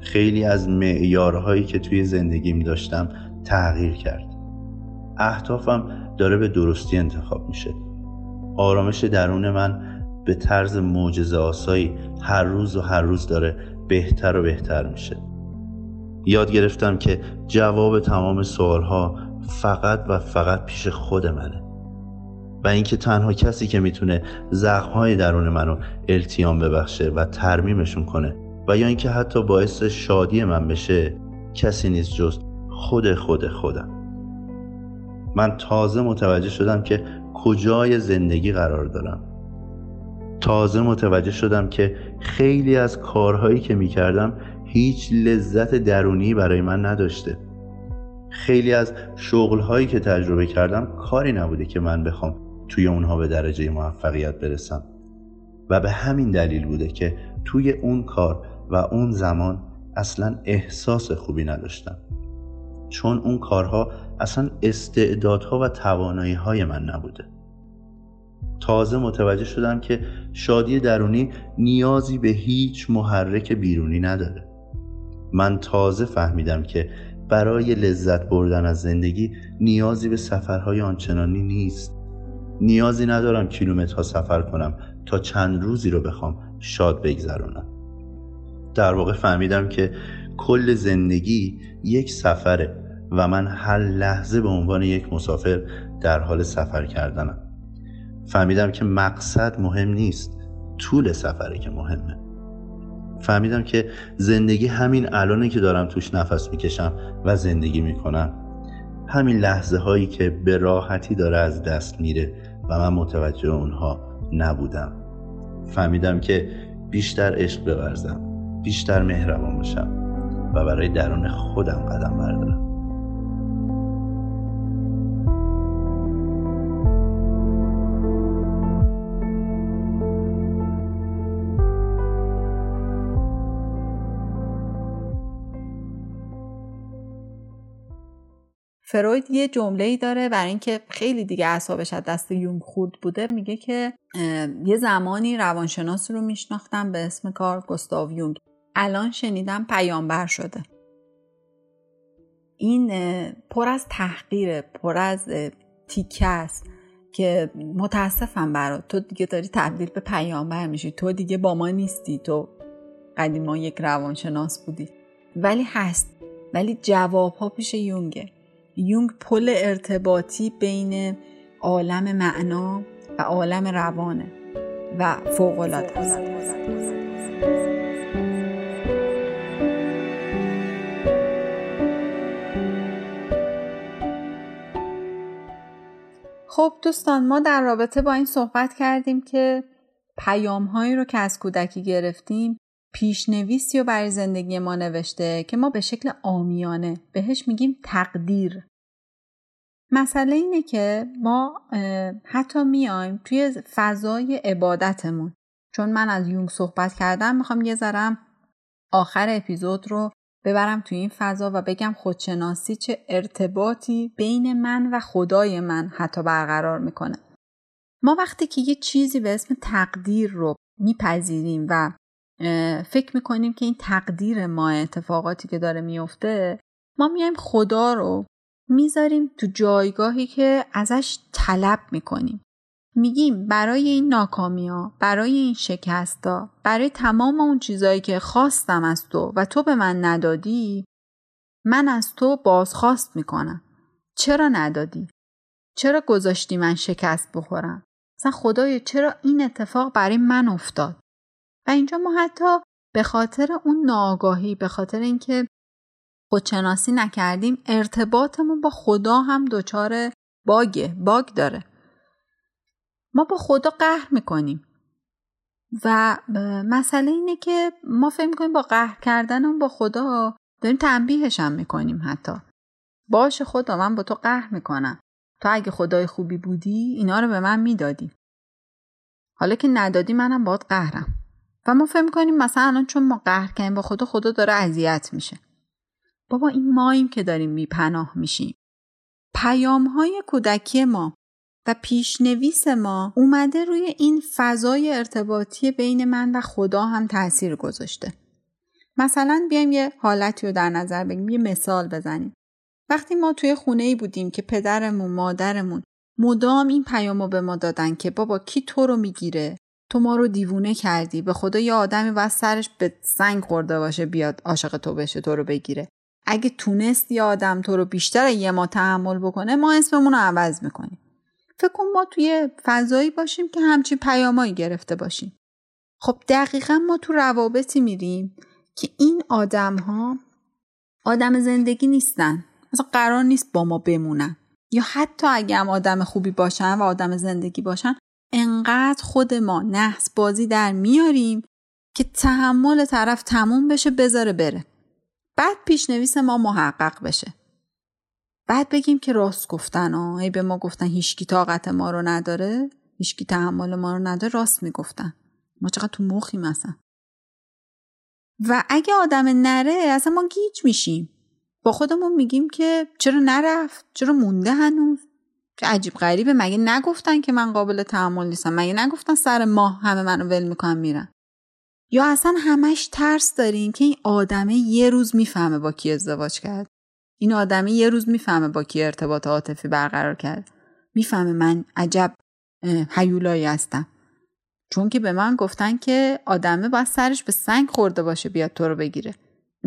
خیلی از معیارهایی که توی زندگیم داشتم تغییر کرد. اهدافم داره به درستی انتخاب میشه. آرامش درون من به طرز معجزه آسایی هر روز و هر روز داره بهتر و بهتر میشه. یاد گرفتم که جواب تمام سوالها فقط و فقط پیش خود منه. و اینکه تنها کسی که می‌تونه زخمهای درون منو التیام ببخشه و ترمیمشون کنه و یا اینکه حتی باعث شادی من بشه کسی نیست جز خود خود خودم. من تازه متوجه شدم که کجای زندگی قرار دارم. تازه متوجه شدم که خیلی از کارهایی که می‌کردم هیچ لذت درونی برای من نداشته. خیلی از شغلهایی که تجربه کردم کاری نبوده که من بخوام توی اونها به درجه موفقیت برسم. و به همین دلیل بوده که توی اون کار و اون زمان اصلا احساس خوبی نداشتم. چون اون کارها اصلا استعدادها و توانایی های من نبوده. تازه متوجه شدم که شادی درونی نیازی به هیچ محرک بیرونی نداره. من تازه فهمیدم که برای لذت بردن از زندگی نیازی به سفرهای آنچنانی نیست. نیازی ندارم کیلومترها سفر کنم تا چند روزی رو بخوام شاد بگذرونم. در واقع فهمیدم که کل زندگی یک سفره و من هر لحظه به عنوان یک مسافر در حال سفر کردنم. فهمیدم که مقصد مهم نیست طول سفره که مهمه. فهمیدم که زندگی همین الانه که دارم توش نفس می‌کشم و زندگی می‌کنم. همین لحظه هایی که به راحتی داره از دست میره. و من متوجه اونها نبودم. فهمیدم که بیشتر عشق بورزم بیشتر مهربان باشم و برای درون خودم قدم بردارم. فروید یه جمله ای داره برای اینکه خیلی دیگه اعصابش از دست یونگ خورد بوده. میگه که یه زمانی روانشناس رو میشناختم به اسم کار گستاو یونگ. الان شنیدم پیامبر شده. این پر از تحقیره پر از تیکه است که متاسفم برات. تو دیگه داری تبدیل به پیامبر میشی. تو دیگه با ما نیستی. تو قدیما یک روانشناس بودی. ولی هست. ولی جواب ها پیش یونگه. یونگ پل ارتباطی بین عالم معنا و عالم روانه و فوقالعاده است. خب دوستان ما در رابطه با این صحبت کردیم که پیام هایی رو که از کودکی گرفتیم پیشنویسی رو برای زندگی ما نوشته که ما به شکل آمیانه بهش میگیم تقدیر. مسئله اینه که ما حتی میایم توی فضای عبادتمون. چون من از یونگ صحبت کردم می‌خوام یه ذرم آخر اپیزود رو ببرم توی این فضا و بگم خودشناسی چه ارتباطی بین من و خدای من حتی برقرار می‌کنه. ما وقتی که یه چیزی به اسم تقدیر رو میپذیریم و فکر می‌کنیم که این تقدیر ما اتفاقاتی که داره میفته ما میایم خدا رو می‌ذاریم تو جایگاهی که ازش طلب می‌کنیم. میگیم برای این ناکامی ها برای این شکست ها برای تمام اون چیزایی که خواستم از تو و تو به من ندادی من از تو بازخواست می‌کنم. چرا ندادی؟ چرا گذاشتی من شکست بخورم؟ مثلا خدای چرا این اتفاق برای من افتاد؟ و اینجا ما حتی به خاطر اون ناآگاهی به خاطر اینکه خودشناسی نکردیم ارتباطمون با خدا هم دچار باگه باگ داره. ما با خدا قهر می‌کنیم. و مسئله اینه که ما فکر می‌کنیم با قهر کردنم با خدا داریم تنبیهش هم می‌کنیم حتی. باش خدا من با تو قهر می‌کنم. تو اگه خدای خوبی بودی اینا رو به من می‌دادی. حالا که ندادی منم باید قهرم. و ما فکر می‌کنیم مثلا الان چون ما قهر کردیم با خدا خدا داره اذیت میشه. بابا این ماییم که داریم میپناه میشیم پیام های کودکی ما و پیشنویس ما اومده روی این فضای ارتباطی بین من و خدا هم تاثیر گذاشته. مثلا بیایم یه حالتی رو در نظر بگیریم یه مثال بزنیم. وقتی ما توی خونه ای بودیم که پدرمون مادرمون مدام این پیامو به ما دادن که بابا کی تو رو می‌گیره تو ما رو دیوونه کردی به خدا یه آدمی باید سرش به سنگ خورده باشه بیاد عاشق تو بشه تو رو بگیره اگه تونست یه آدم تو رو بیشتر یه ما تحمل بکنه ما اسممون رو عوض می‌کنیم. فکر کن ما توی فضایی باشیم که همچین پیامایی گرفته باشیم. خب دقیقا ما تو روابطی میریم که این آدم ها آدم زندگی نیستن. مثلا قرار نیست با ما بمونن. یا حتی اگه هم آدم خوبی باشن و آدم زندگی باشن انقدر خود ما نحس بازی در میاریم که تحمل طرف تموم بشه بذاره بره. بعد پیشنویس ما محقق بشه. بعد بگیم که راست گفتن ها ای به ما گفتن هیچکی طاقت ما رو نداره هیچکی تحمل ما رو نداره راست می‌گفتن. ما چقدر تو مخی مثلا و اگه آدم نره اصلا ما گیج میشیم. با خودمون میگیم که چرا نرفت؟ چرا مونده هنوز؟ که عجیب غریبه. مگه نگفتن که من قابل تحمل نیستم؟ مگه نگفتن سر ماه همه منو ول می‌کنن میرن؟ یا اصلا همش ترس داریم که این آدمه یه روز می‌فهمه با کی ازدواج کرد؟ این آدمی یه روز می‌فهمه با کی ارتباط عاطفی برقرار کرد. می‌فهمه من عجب هیولایی هستم. چون که به من گفتن که آدمه باید سرش به سنگ خورده باشه بیاد تو رو بگیره.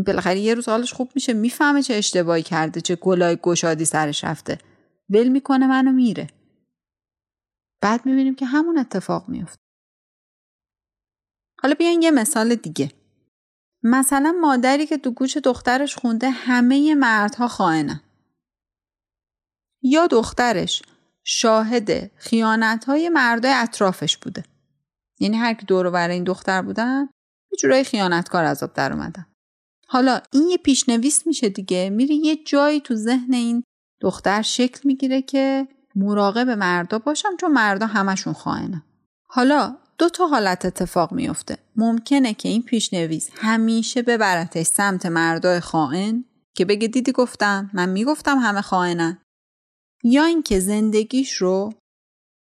بالاخره یه روز حالش خوب میشه می‌فهمه چه اشتباهی کرده چه گلای گشادی سرش رفته. ول می‌کنه منو میره. بعد می‌بینیم که همون اتفاق میفته حالا بیاین یه مثال دیگه. مثلا مادری که تو گوش دخترش خونده همه مردها خائنن. یا دخترش شاهد خیانت های مردای اطرافش بوده. یعنی هر کی دور برای این دختر بودن یه جورای خیانتکار عذاب در اومدن. حالا این یه پیشنویس میشه دیگه. میره یه جایی تو ذهن این دختر شکل می‌گیره که مراقب مردا باشم چون مردا همشون خائنن. حالا دو تا حالت اتفاق میفته ممکنه که این پیشنویس همیشه ببرتش سمت مردای خائن که بگه دیدی گفتم من می‌گفتم همه خائنن. یا اینکه زندگیش رو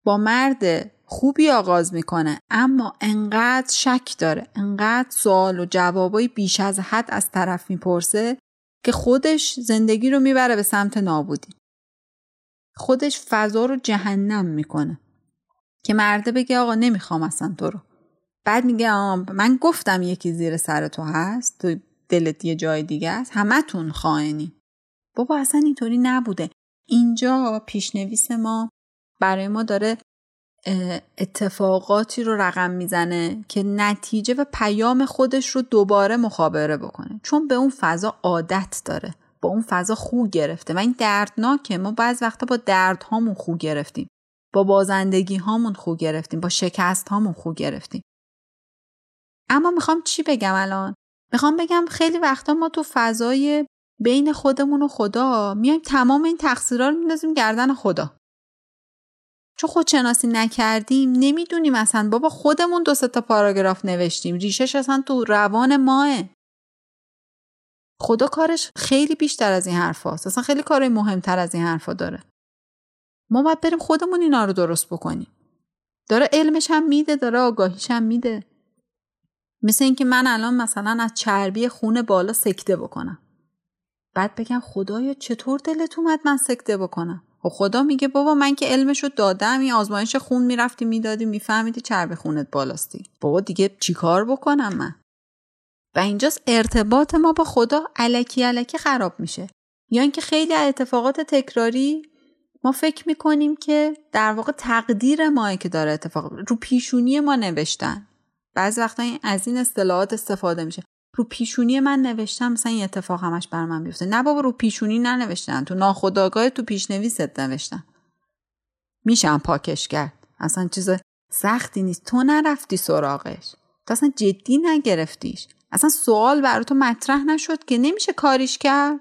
با مرد خوبی آغاز می‌کنه اما انقدر شک داره انقدر سوال و جوابای بیش از حد از طرف می‌پرسه که خودش زندگی رو می‌بره به سمت نابودی. خودش فضا رو جهنم می‌کنه. که مرده بگه آقا نمی‌خوام اصلا تو رو. بعد میگه من گفتم یکی زیر سر تو هست تو دلت یه جای دیگه است همتون خائنی. بابا اصلا اینطوری نبوده. اینجا پیشنویس ما برای ما داره اتفاقاتی رو رقم می‌زنه که نتیجه و پیام خودش رو دوباره مخابره بکنه. چون به اون فضا عادت داره. با اون فضا خو گرفته. و این دردناکه. ما بعض وقتا با دردهامون خو گرفتیم. با بازندگی هامون خو گرفتیم با شکست هامون خو گرفتیم. اما می‌خوام چی بگم الان؟ می‌خوام بگم خیلی وقتا ما تو فضای بین خودمون و خدا میایم تمام این تقصیرها رو میندازیم گردن خدا. چون خودشناسی نکردیم نمی‌دونیم اصلا. بابا خودمون دو تا پاراگراف نوشتیم. ریشش اصلا تو روان ماه. خدا کارش خیلی بیشتر از این حرف هاست. اصلا خیلی کار مهمتر از این حرفا داره. ما باید بریم خودمون اینا رو درست بکنیم. داره علمش هم میده داره آگاهیش هم میده. مثل اینکه من الان مثلا از چربی خون بالا سکته بکنم. بعد بگم خدایا چطور دلت اومد من سکته بکنم؟ و خدا میگه بابا من که علمشو دادم این آزمایش خون می‌رفتی می‌دادی میفهمیدی چربی خونت بالاستی بابا دیگه چیکار بکنم من؟ و اینجاست ارتباط ما با خدا علکی علکی خراب میشه. یا اینکه خیلی اتفاقات تکراری ما فکر می‌کنیم که در واقع تقدیر ماه که داره اتفاق رو پیشونی ما نوشتن. بعضی وقتا از این اصطلاحات استفاده میشه. رو پیشونی من نوشتم مثلا این اتفاق همش بر من بیفته نه بابا رو پیشونی ننوشتن. تو ناخداگاه تو پیشنویست نوشتن. میشم پاکش کرد. اصلا چیز سختی نیست. تو نرفتی سراغش. تو اصلا جدی نگرفتیش. اصلا سوال برای تو مطرح نشد که نمیشه کاریش کرد.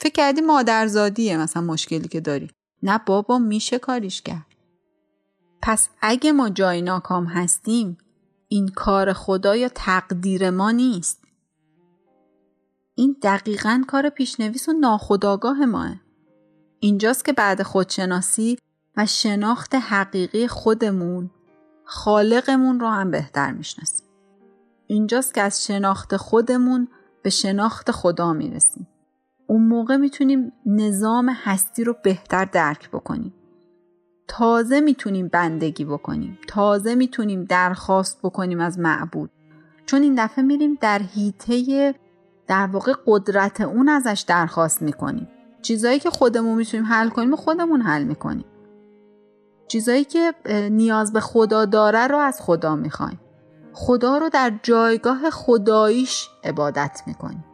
فکر کردی مادرزادیه مثلا مشکلی که داری. نه بابا میشه کاریش کرد. پس اگه ما جای ناکام هستیم این کار خدا یا تقدیر ما نیست؟ این دقیقا کار پیشنویس و ناخداگاه ماه. اینجاست که بعد خودشناسی و شناخت حقیقی خودمون خالقمون رو هم بهتر می‌شناسیم. اینجاست که از شناخت خودمون به شناخت خدا می‌رسیم. اون موقع می‌تونیم نظام هستی رو بهتر درک بکنیم. تازه می‌تونیم بندگی بکنیم. تازه می‌تونیم درخواست بکنیم از معبود. چون این دفعه میریم در هیته در واقع قدرت اون ازش درخواست می‌کنیم. چیزایی که خودمون می‌تونیم حل کنیم خودمون حل می‌کنیم. چیزایی که نیاز به خدا داره رو از خدا می‌خوایم. خدا رو در جایگاه خداییش عبادت می‌کنیم.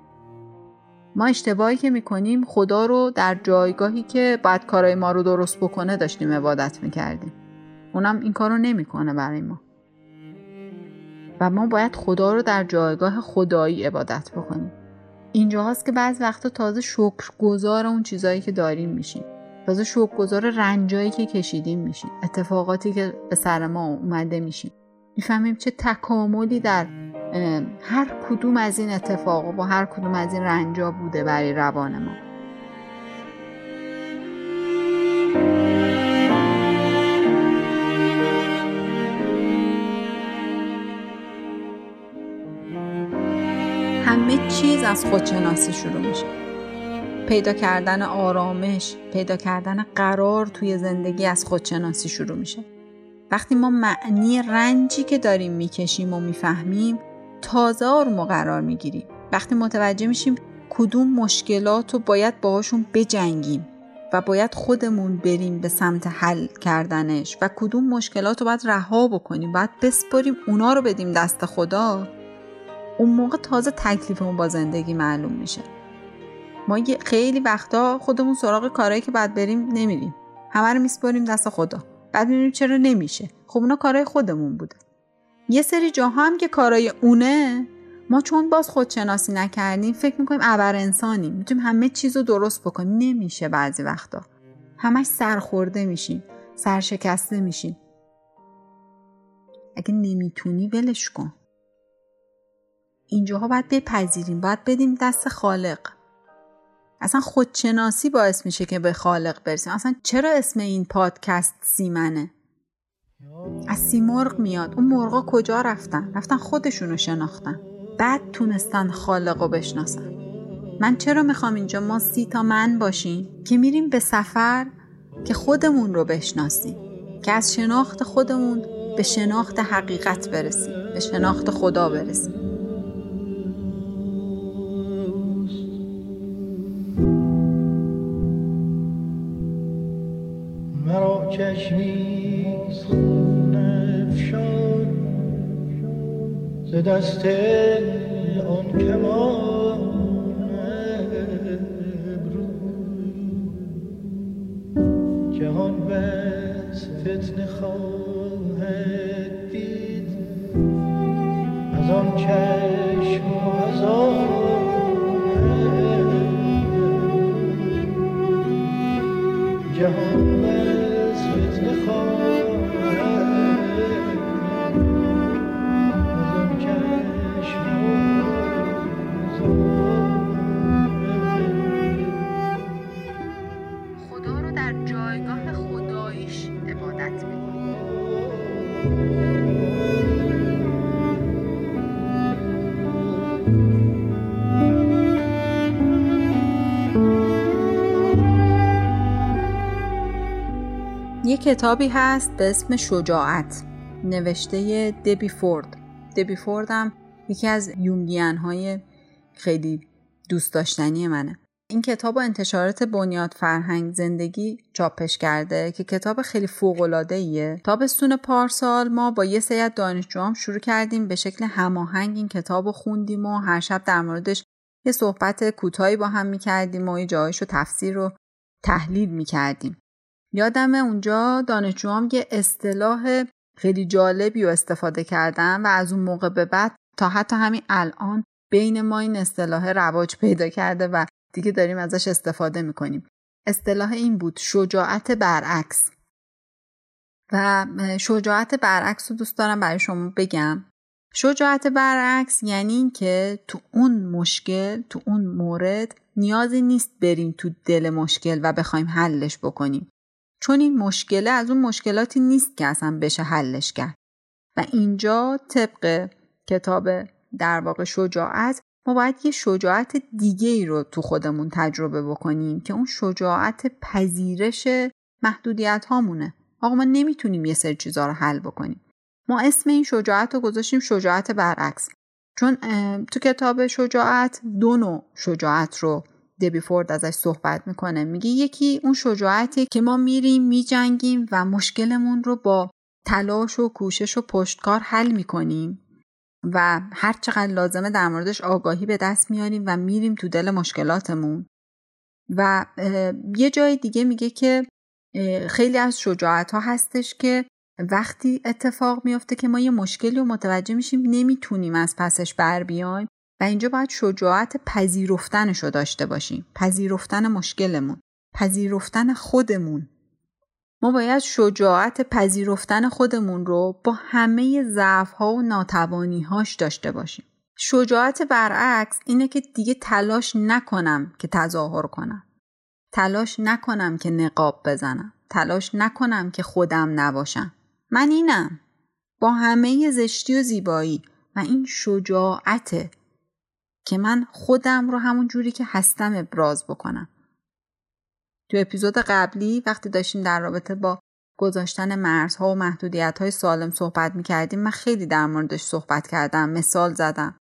ما اشتباهی که می‌کنیم خدا رو در جایگاهی که باید کارای ما رو درست بکنه داشتیم عبادت می‌کردیم. اونم این کار رو نمی‌کنه برای ما. و ما باید خدا رو در جایگاه خدایی عبادت بکنیم. اینجا هست که بعض وقتا تازه شکر گذار اون چیزایی که داریم میشیم. تازه شکر گذار رنجایی که کشیدیم میشیم. اتفاقاتی که به سر ما اومده میشیم. می‌فهمیم چه تکاملی در هر کدوم از این اتفاق و هر کدوم از این رنجا بوده برای روان ما. همه چیز از خودشناسی شروع میشه. پیدا کردن آرامش پیدا کردن قرار توی زندگی از خودشناسی شروع میشه. وقتی ما معنی رنجی که داریم می‌کشیم و می‌فهمیم تازه آروم قرار می‌گیریم. وقتی متوجه میشیم کدوم مشکلات رو باید باهاشون بجنگیم و باید خودمون بریم به سمت حل کردنش و کدوم مشکلات رو باید رها بکنیم باید بسپاریم اونا رو بدیم دست خدا اون موقع تازه تکلیفمون با زندگی معلوم میشه. ما خیلی وقتا خودمون سراغ کارهایی که باید بریم نمیریم. همه رو میسپاریم دست خدا. بعد می‌بینیم چرا نمیشه. خب اونا کارهای خودمون بوده. یه سری جاها هم که کارای اونه ما چون باز خودشناسی نکردیم فکر می‌کنیم ابر انسانیم. می‌تونیم همه چیز رو درست بکنیم. نمیشه بعضی وقتا. همش سرخورده میشیم سرشکسته میشیم. اگه نمی‌تونی ولش کن. اینجاها باید بپذیریم باید بدیم دست خالق. اصلا خودشناسی باعث میشه که به خالق برسیم. اصلا چرا اسم این پادکست سیمنه؟ از سیمرغ میاد. اون مرغا کجا رفتن؟ رفتن خودشونو شناختن. بعد تونستن خالق بشناسن. من چرا می‌خوام اینجا؟ ما سی تا من باشیم که میریم به سفر که خودمون رو بشناسیم. که از شناخت خودمون به شناخت حقیقت برسیم به شناخت خدا برسیم. ز دست آن کمان جهان بس فتنه خواهد دید. از آن چشم و از آن جهان کتابی هست به اسم شجاعت نوشته دبی فورد. دبی فورد هم یکی از یونگیان های خیلی دوست داشتنی منه. این کتاب و انتشارات بنیاد فرهنگ زندگی چاپش کرده که کتاب خیلی فوق ایه تابستون پارسال ما با یه سری دانشجوام شروع کردیم به شکل هماهنگ این کتاب رو خوندیم و هر شب در موردش یه صحبت کوتاهی با هم می‌کردیم و یه جایش رو تفسیر رو تحلیل می‌کردیم. یادم اونجا دانشجوام یه اصطلاح خیلی جالبی رو استفاده کردن و از اون موقع به بعد تا حتی همین الان بین ما این اصطلاح رواج پیدا کرده و دیگه داریم ازش استفاده می‌کنیم. اصطلاح این بود شجاعت برعکس. و شجاعت برعکس رو دوست دارم برای شما بگم. شجاعت برعکس یعنی اینکه تو اون مشکل تو اون مورد نیازی نیست بریم تو دل مشکل و بخوایم حلش بکنیم. چون این مشکله از اون مشکلاتی نیست که اصلا بشه حلش کرد. و اینجا طبق کتاب در واقع شجاعت ما باید یه شجاعت دیگه ای رو تو خودمون تجربه بکنیم که اون شجاعت پذیرش محدودیت هامونه آقا ما نمی‌تونیم یه سری چیزها رو حل بکنیم. ما اسم این شجاعت رو گذاشتیم شجاعت برعکس. چون تو کتاب شجاعت دو نوع شجاعت رو دبی فورد ازش صحبت می‌کنه. میگه یکی اون شجاعتی که ما میریم میجنگیم و مشکلمون رو با تلاش و کوشش و پشتکار حل می‌کنیم و هر چقدر لازمه در موردش آگاهی به دست میاریم و میریم تو دل مشکلاتمون. و یه جای دیگه میگه که خیلی از شجاعت ها هستش که وقتی اتفاق میافته که ما یه مشکلی رو متوجه میشیم نمی‌تونیم از پسش بر بیایم. و اینجا باید شجاعت پذیرفتنش رو داشته باشیم. پذیرفتن مشکلمون. پذیرفتن خودمون. ما باید شجاعت پذیرفتن خودمون رو با همه ضعف ها و ناتوانی هاش داشته باشیم. شجاعت برعکس اینه که دیگه تلاش نکنم که تظاهر کنم. تلاش نکنم که نقاب بزنم. تلاش نکنم که خودم نباشم. من اینم. با همه زشتی و زیبایی. و این شجاعته. که من خودم رو همون جوری که هستم ابراز بکنم. تو اپیزود قبلی وقتی داشتیم در رابطه با گذاشتن مرزها و محدودیت های سالم صحبت می کردیم من خیلی در موردش صحبت کردم مثال زدم.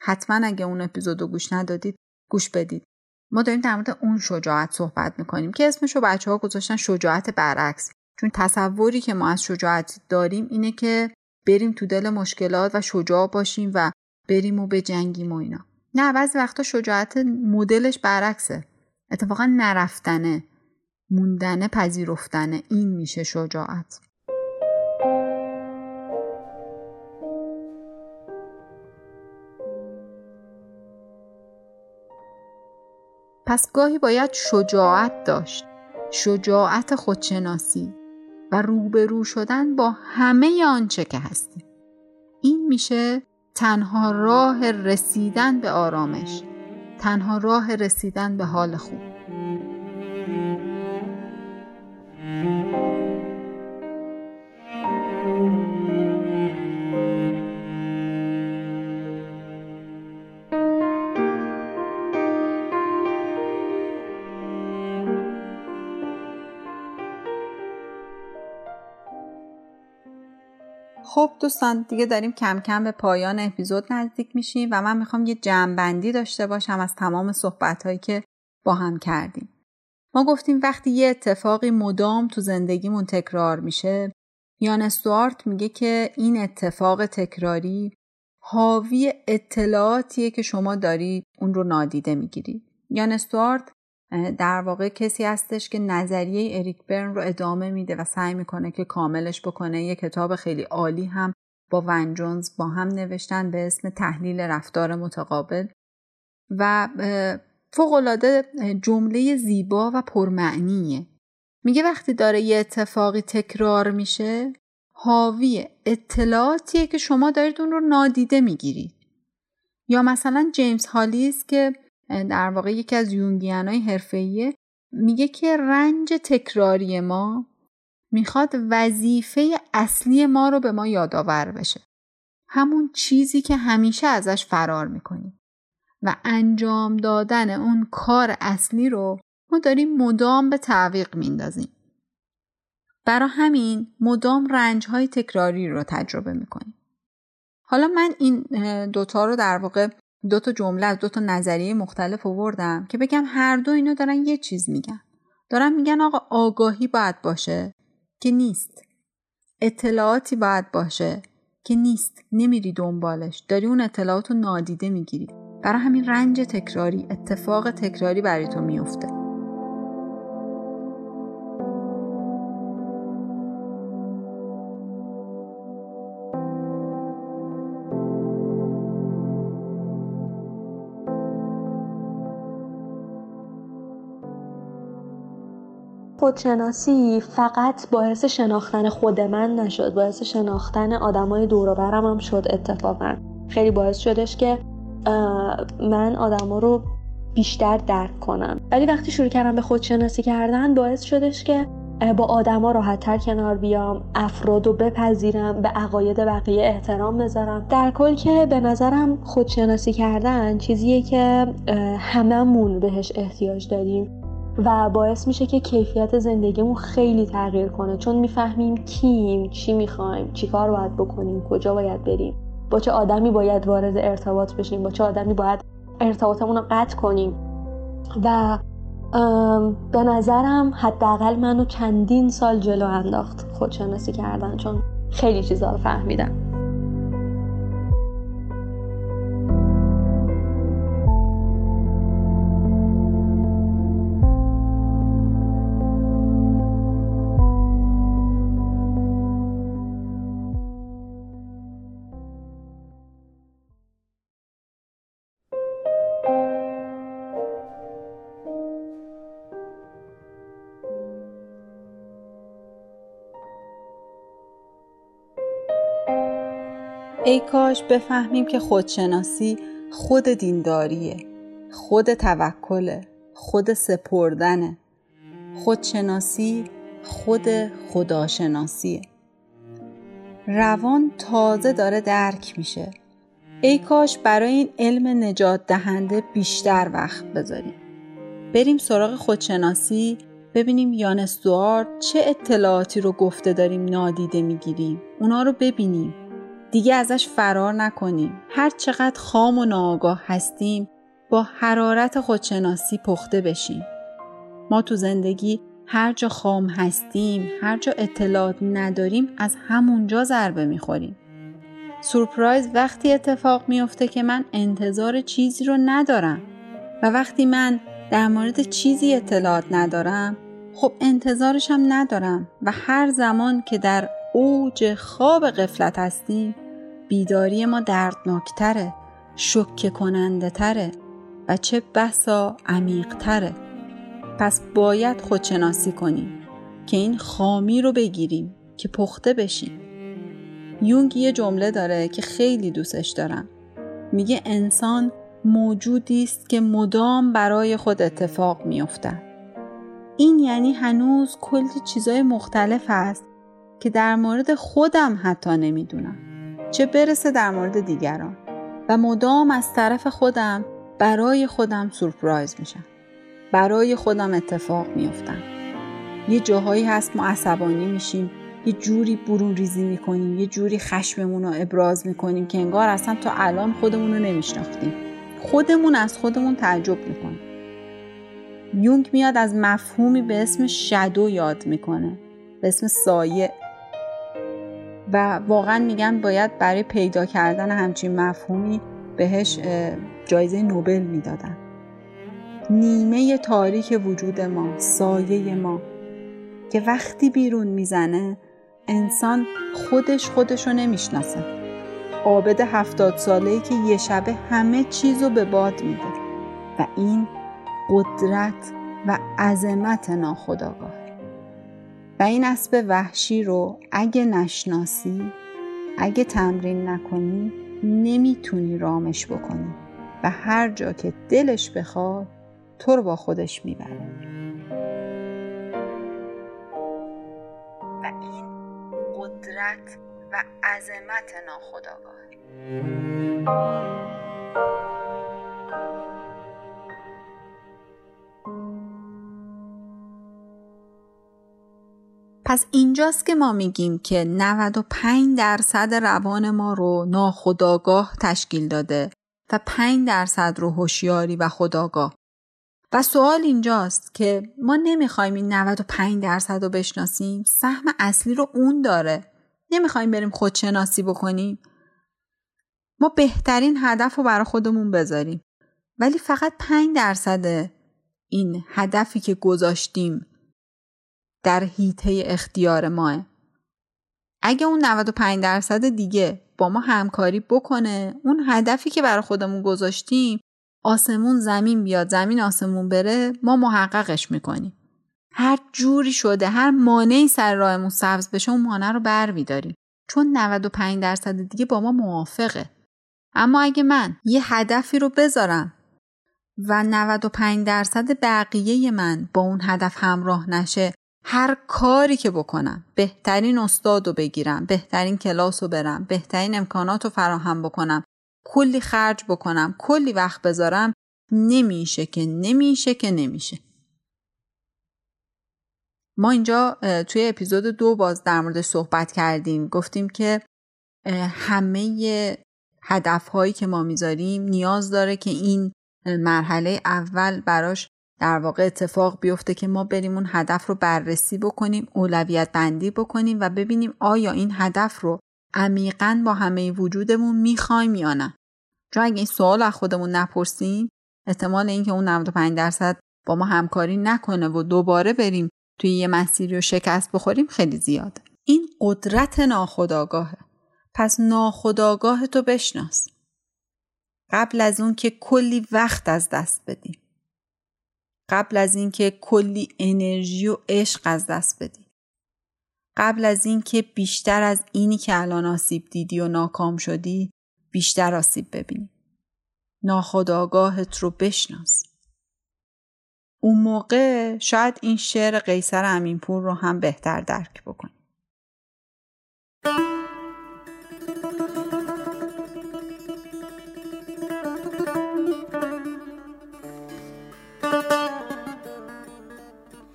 حتما اگه اون اپیزود رو گوش ندادید گوش بدید. ما داریم در مورد اون شجاعت صحبت می‌کنیم که اسمش رو بچه ها گذاشتن شجاعت برعکس. چون تصوری که ما از شجاعت داریم اینه که بریم تو دل مشکلات و شجاع باشیم و بریم و بجنگیم و اینا. نه بعضی وقتا شجاعت مدلش برعکسه. اتفاقا نرفتنه موندنه پذیرفتنه. این میشه شجاعت. پس گاهی باید شجاعت داشت. شجاعت خودشناسی و روبرو شدن با همه آنچه که هستی. این میشه تنها راه رسیدن به آرامش تنها راه رسیدن به حال خوب. خب دوستان دیگه داریم کم کم به پایان اپیزود نزدیک میشیم و من می‌خوام یه جمعبندی داشته باشم از تمام صحبت هایی که با هم کردیم. ما گفتیم وقتی یه اتفاقی مدام تو زندگیمون تکرار میشه یان استوارت میگه که این اتفاق تکراری حاوی اطلاعاتیه که شما دارید اون رو نادیده می‌گیرید. یان استوارت در واقع کسی هستش که نظریه اریک برن رو ادامه میده و سعی می‌کنه که کاملش بکنه. یه کتاب خیلی عالی هم با ون جونز با هم نوشتن به اسم تحلیل رفتار متقابل و فوقالعاده جمله زیبا و پرمعنیه. میگه وقتی داره یه اتفاقی تکرار میشه حاوی اطلاعاتیه که شما دارید اون رو نادیده می‌گیرید. یا مثلا جیمز هالیز که در واقع یکی از یونگیان های حرفه‌ایه میگه که رنج تکراری ما می‌خواد وظیفه اصلی ما رو به ما یادآور بشه. همون چیزی که همیشه ازش فرار می‌کنیم. و انجام دادن اون کار اصلی رو ما داریم مدام به تعویق میندازیم. برا همین مدام رنج های تکراری رو تجربه می‌کنیم. حالا من این دوتا رو در واقع دو تا جمله از دو تا نظریه مختلف آوردم که بگم هر دو اینا دارن یه چیز میگن. دارن میگن آقا آگاهی باید باشه که نیست. اطلاعاتی باید باشه که نیست نمیری دنبالش داری اون اطلاعات نادیده می‌گیری برای همین رنج تکراری اتفاق تکراری برای تو میفته خودشناسی فقط باعث شناختن خود من نشد. باعث شناختن آدمای دور برم هم شد اتفاقا. خیلی باعث شدش که من آدما رو بیشتر درک کنم. ولی وقتی شروع کردم به خودشناسی کردن باعث شدش که با آدما راحتتر کنار بیام افراد رو بپذیرم به عقاید بقیه احترام بذارم. در کل که به نظرم خودشناسی کردن چیزیه که هممون بهش احتیاج داریم. و باعث میشه که کیفیت زندگیمون خیلی تغییر کنه. چون می‌فهمیم کیم چی می‌خوایم چی کار باید بکنیم کجا باید بریم با چه آدمی باید وارد ارتباط بشیم با چه آدمی باید ارتباطمون رو قطع کنیم. و به نظرم حداقل منو چندین سال جلو انداخت خودشناسی کردن چون خیلی چیزا رو فهمیدم. ای کاش بفهمیم که خودشناسی خود دینداریه خود توکله خود سپردنه. خودشناسی خود خداشناسیه. روان تازه داره درک میشه. ای کاش برای این علم نجات دهنده بیشتر وقت بذاریم. بریم سراغ خودشناسی ببینیم یانس چه اطلاعاتی رو گفته داریم نادیده می‌گیریم. اونا رو ببینیم. دیگه ازش فرار نکنیم. هر چقدر خام و ناآگاه هستیم با حرارت خودشناسی پخته بشیم. ما تو زندگی هر جا خام هستیم هر جا اطلاعات نداریم از همونجا ضربه می‌خوریم. سورپرایز وقتی اتفاق میفته که من انتظار چیزی رو ندارم و وقتی من در مورد چیزی اطلاعات ندارم خب انتظارشم ندارم و هر زمان که در اوج خواب قفلت هستیم بیداری ما دردناکتره شکه کننده تره و چه بسا عمیق تره پس باید خودشناسی کنیم که این خامی رو بگیریم که پخته بشیم. یونگ یه جمله داره که خیلی دوستش دارم. میگه انسان موجودی است که مدام برای خود اتفاق میافتد این یعنی هنوز کلی چیزای مختلف هست که در مورد خودم حتی نمی‌دونم. چه برسه در مورد دیگران. و مدام از طرف خودم برای خودم سورپرایز میشم. برای خودم اتفاق میفتم یه جاهایی هست ما عصبانی میشیم یه جوری برون ریزی می‌کنیم یه جوری خشممون رو ابراز می‌کنیم که انگار اصلا تا الان خودمون رو نمیشناختیم. خودمون از خودمون تعجب می‌کنیم. یونگ میاد از مفهومی به اسم شدو یاد می‌کنه. به اسم سایه. و واقعا میگن باید برای پیدا کردن همچین مفهومی بهش جایزه نوبل می‌دادن. نیمه تاریک وجود ما سایه ما که وقتی بیرون می‌زنه انسان خودش خودش رو نمی‌شناسه. عابد هفتاد ساله که یه شبه همه چیز رو به باد میده و این قدرت و عظمت ناخداگاه. و این اسب وحشی رو اگه نشناسی اگه تمرین نکنی نمی‌تونی رامش بکنی و هر جا که دلش بخواد تو رو با خودش می‌بره. و این قدرت و عظمت ناخداگاه پس اینجاست که ما میگیم که 95 درصد روان ما رو ناخداگاه تشکیل داده و 5 درصد رو هوشیاری و خداگاه. و سوال اینجاست که ما نمی‌خوایم این 95 درصد رو بشناسیم سهم اصلی رو اون داره. نمی‌خوایم بریم خودشناسی بکنیم. ما بهترین هدف رو برای خودمون بذاریم. ولی فقط 5 درصد این هدفی که گذاشتیم در حیطه اختیار ماه. اگه اون 95 درصد دیگه با ما همکاری بکنه اون هدفی که برای خودمون گذاشتیم آسمون زمین بیاد زمین آسمون بره ما محققش می‌کنیم. هر جوری شده هر مانعی سر راهمون سبز بشه اون مانع رو بر میداریم. چون 95 درصد دیگه با ما موافقه. اما اگه من یه هدفی رو بذارم و 95 درصد بقیه من با اون هدف همراه نشه هر کاری که بکنم بهترین استاد رو بگیرم بهترین کلاس رو برم بهترین امکانات رو فراهم بکنم کلی خرج بکنم کلی وقت بذارم نمیشه که نمیشه که نمیشه. ما اینجا توی اپیزود دو باز در مورد صحبت کردیم. گفتیم که همه هدف هایی که ما می‌ذاریم نیاز داره که این مرحله اول براش در واقع اتفاق بیفته که ما بریم اون هدف رو بررسی بکنیم اولویت بندی بکنیم و ببینیم آیا این هدف رو عمیقا با همه وجودمون می‌خوایم یا نه. چون اگه این سوال از خودمون نپرسیم احتمال اینکه اون 95 درصد با ما همکاری نکنه و دوباره بریم توی یه مسیری رو شکست بخوریم خیلی زیاده این قدرت ناخداگاهه پس ناخداگاه تو بشناس. قبل از اون که کلی وقت از دست بدیم. قبل از اینکه کلی انرژی و عشق از دست بدی. قبل از اینکه بیشتر از اینی که الان آسیب دیدی و ناکام شدی بیشتر آسیب ببینی. ناخداگاهت رو بشناس. اون موقع شاید این شعر قیصر امینپور رو هم بهتر درک بکنی.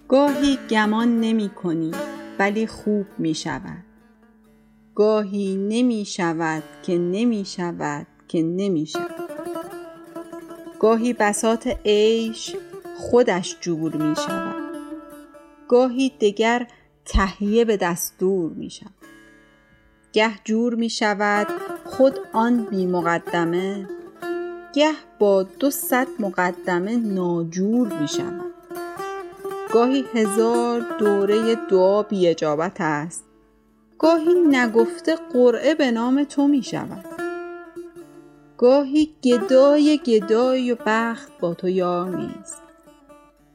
گاهی گمان نمی کنی ولی خوب می شود. گاهی نمی شود که نمی شود که نمی شود. گاهی بسات عیش خودش جور می شود. گاهی دگر تهیه به دستور می شود. گه جور می شود خود آن بی مقدمه گه با دو صد مقدمه ناجور می شود. گاهی هزار دوره دعا بی اجابت است. گاهی نگفته قرعه به نام تو می شود گاهی گدای گدای و بخت با تو یار نیست.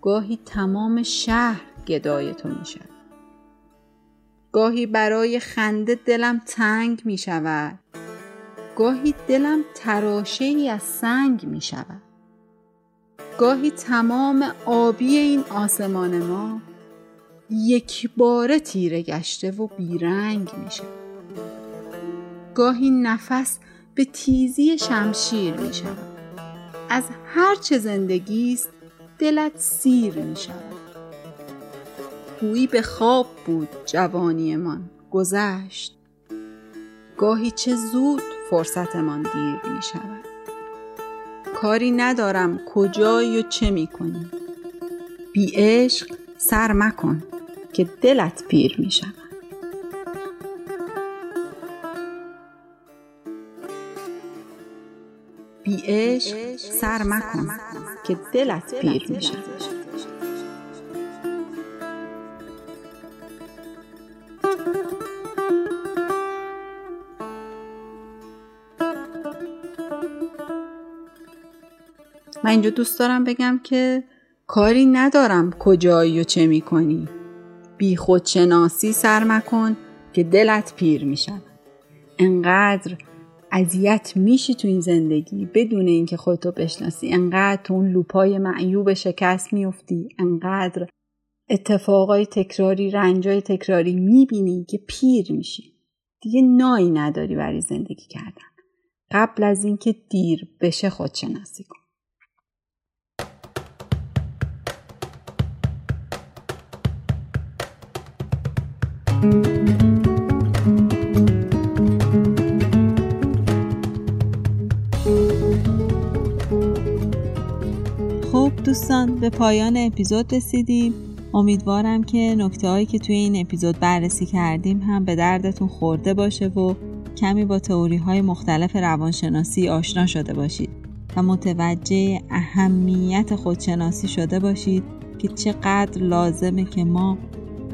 گاهی تمام شهر گدای تو می شود گاهی برای خنده دلم تنگ می شود گاهی دلم تراشه ای از سنگ می شود گاهی تمام آبی این آسمان ما یک باره تیره گشته و بیرنگ میشه. گاهی نفس به تیزی شمشیر می شود از هر چه زندگی است دلت سیر می شود گویی به خواب بود جوانیمان گذشت. گاهی چه زود فرصتمان دیر می شود کاری ندارم کجایی و چه می‌کنی. بی عشق سر مکن که دلت پیر می شود بی عشق سر مکن که دلت پیر می من اینجا دوست دارم بگم که کاری ندارم کجایی و چه می‌کنی. بی خودشناسی سر مکن که دلت پیر میشن انقدر اذیت میشی تو این زندگی بدون اینکه خودتو بشناسی. انقدر تو اون لوپای معیوب شکست میفتی انقدر اتفاقای تکراری رنجای تکراری می‌بینی که پیر میشی. دیگه نایی نداری برای زندگی کردن. قبل از اینکه دیر بشه خودشناسی کن. خب دوستان به پایان اپیزود رسیدیم. امیدوارم که نکته هایی که توی این اپیزود بررسی کردیم هم به دردتون خورده باشه و کمی با تئوری های مختلف روانشناسی آشنا شده باشید و متوجه اهمیت خودشناسی شده باشید که چقدر لازمه که ما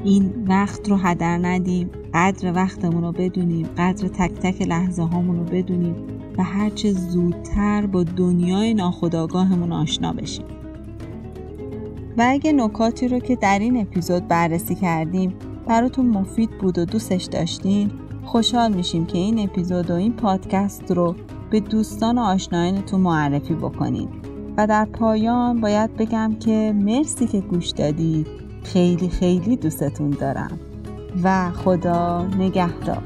این وقت رو هدر ندیم قدر وقتمون رو بدونیم قدر تک تک لحظه هامون رو بدونیم و هرچه زودتر با دنیای ناخودآگاهمون آشنا بشیم. و اگه نکاتی رو که در این اپیزود بررسی کردیم براتون مفید بود و دوستش داشتین خوشحال میشیم که این اپیزود و این پادکست رو به دوستان و آشنایانتون معرفی بکنید و در پایان باید بگم که مرسی که گوش دادید. خیلی خیلی دوستتون دارم. و خدا نگهدار.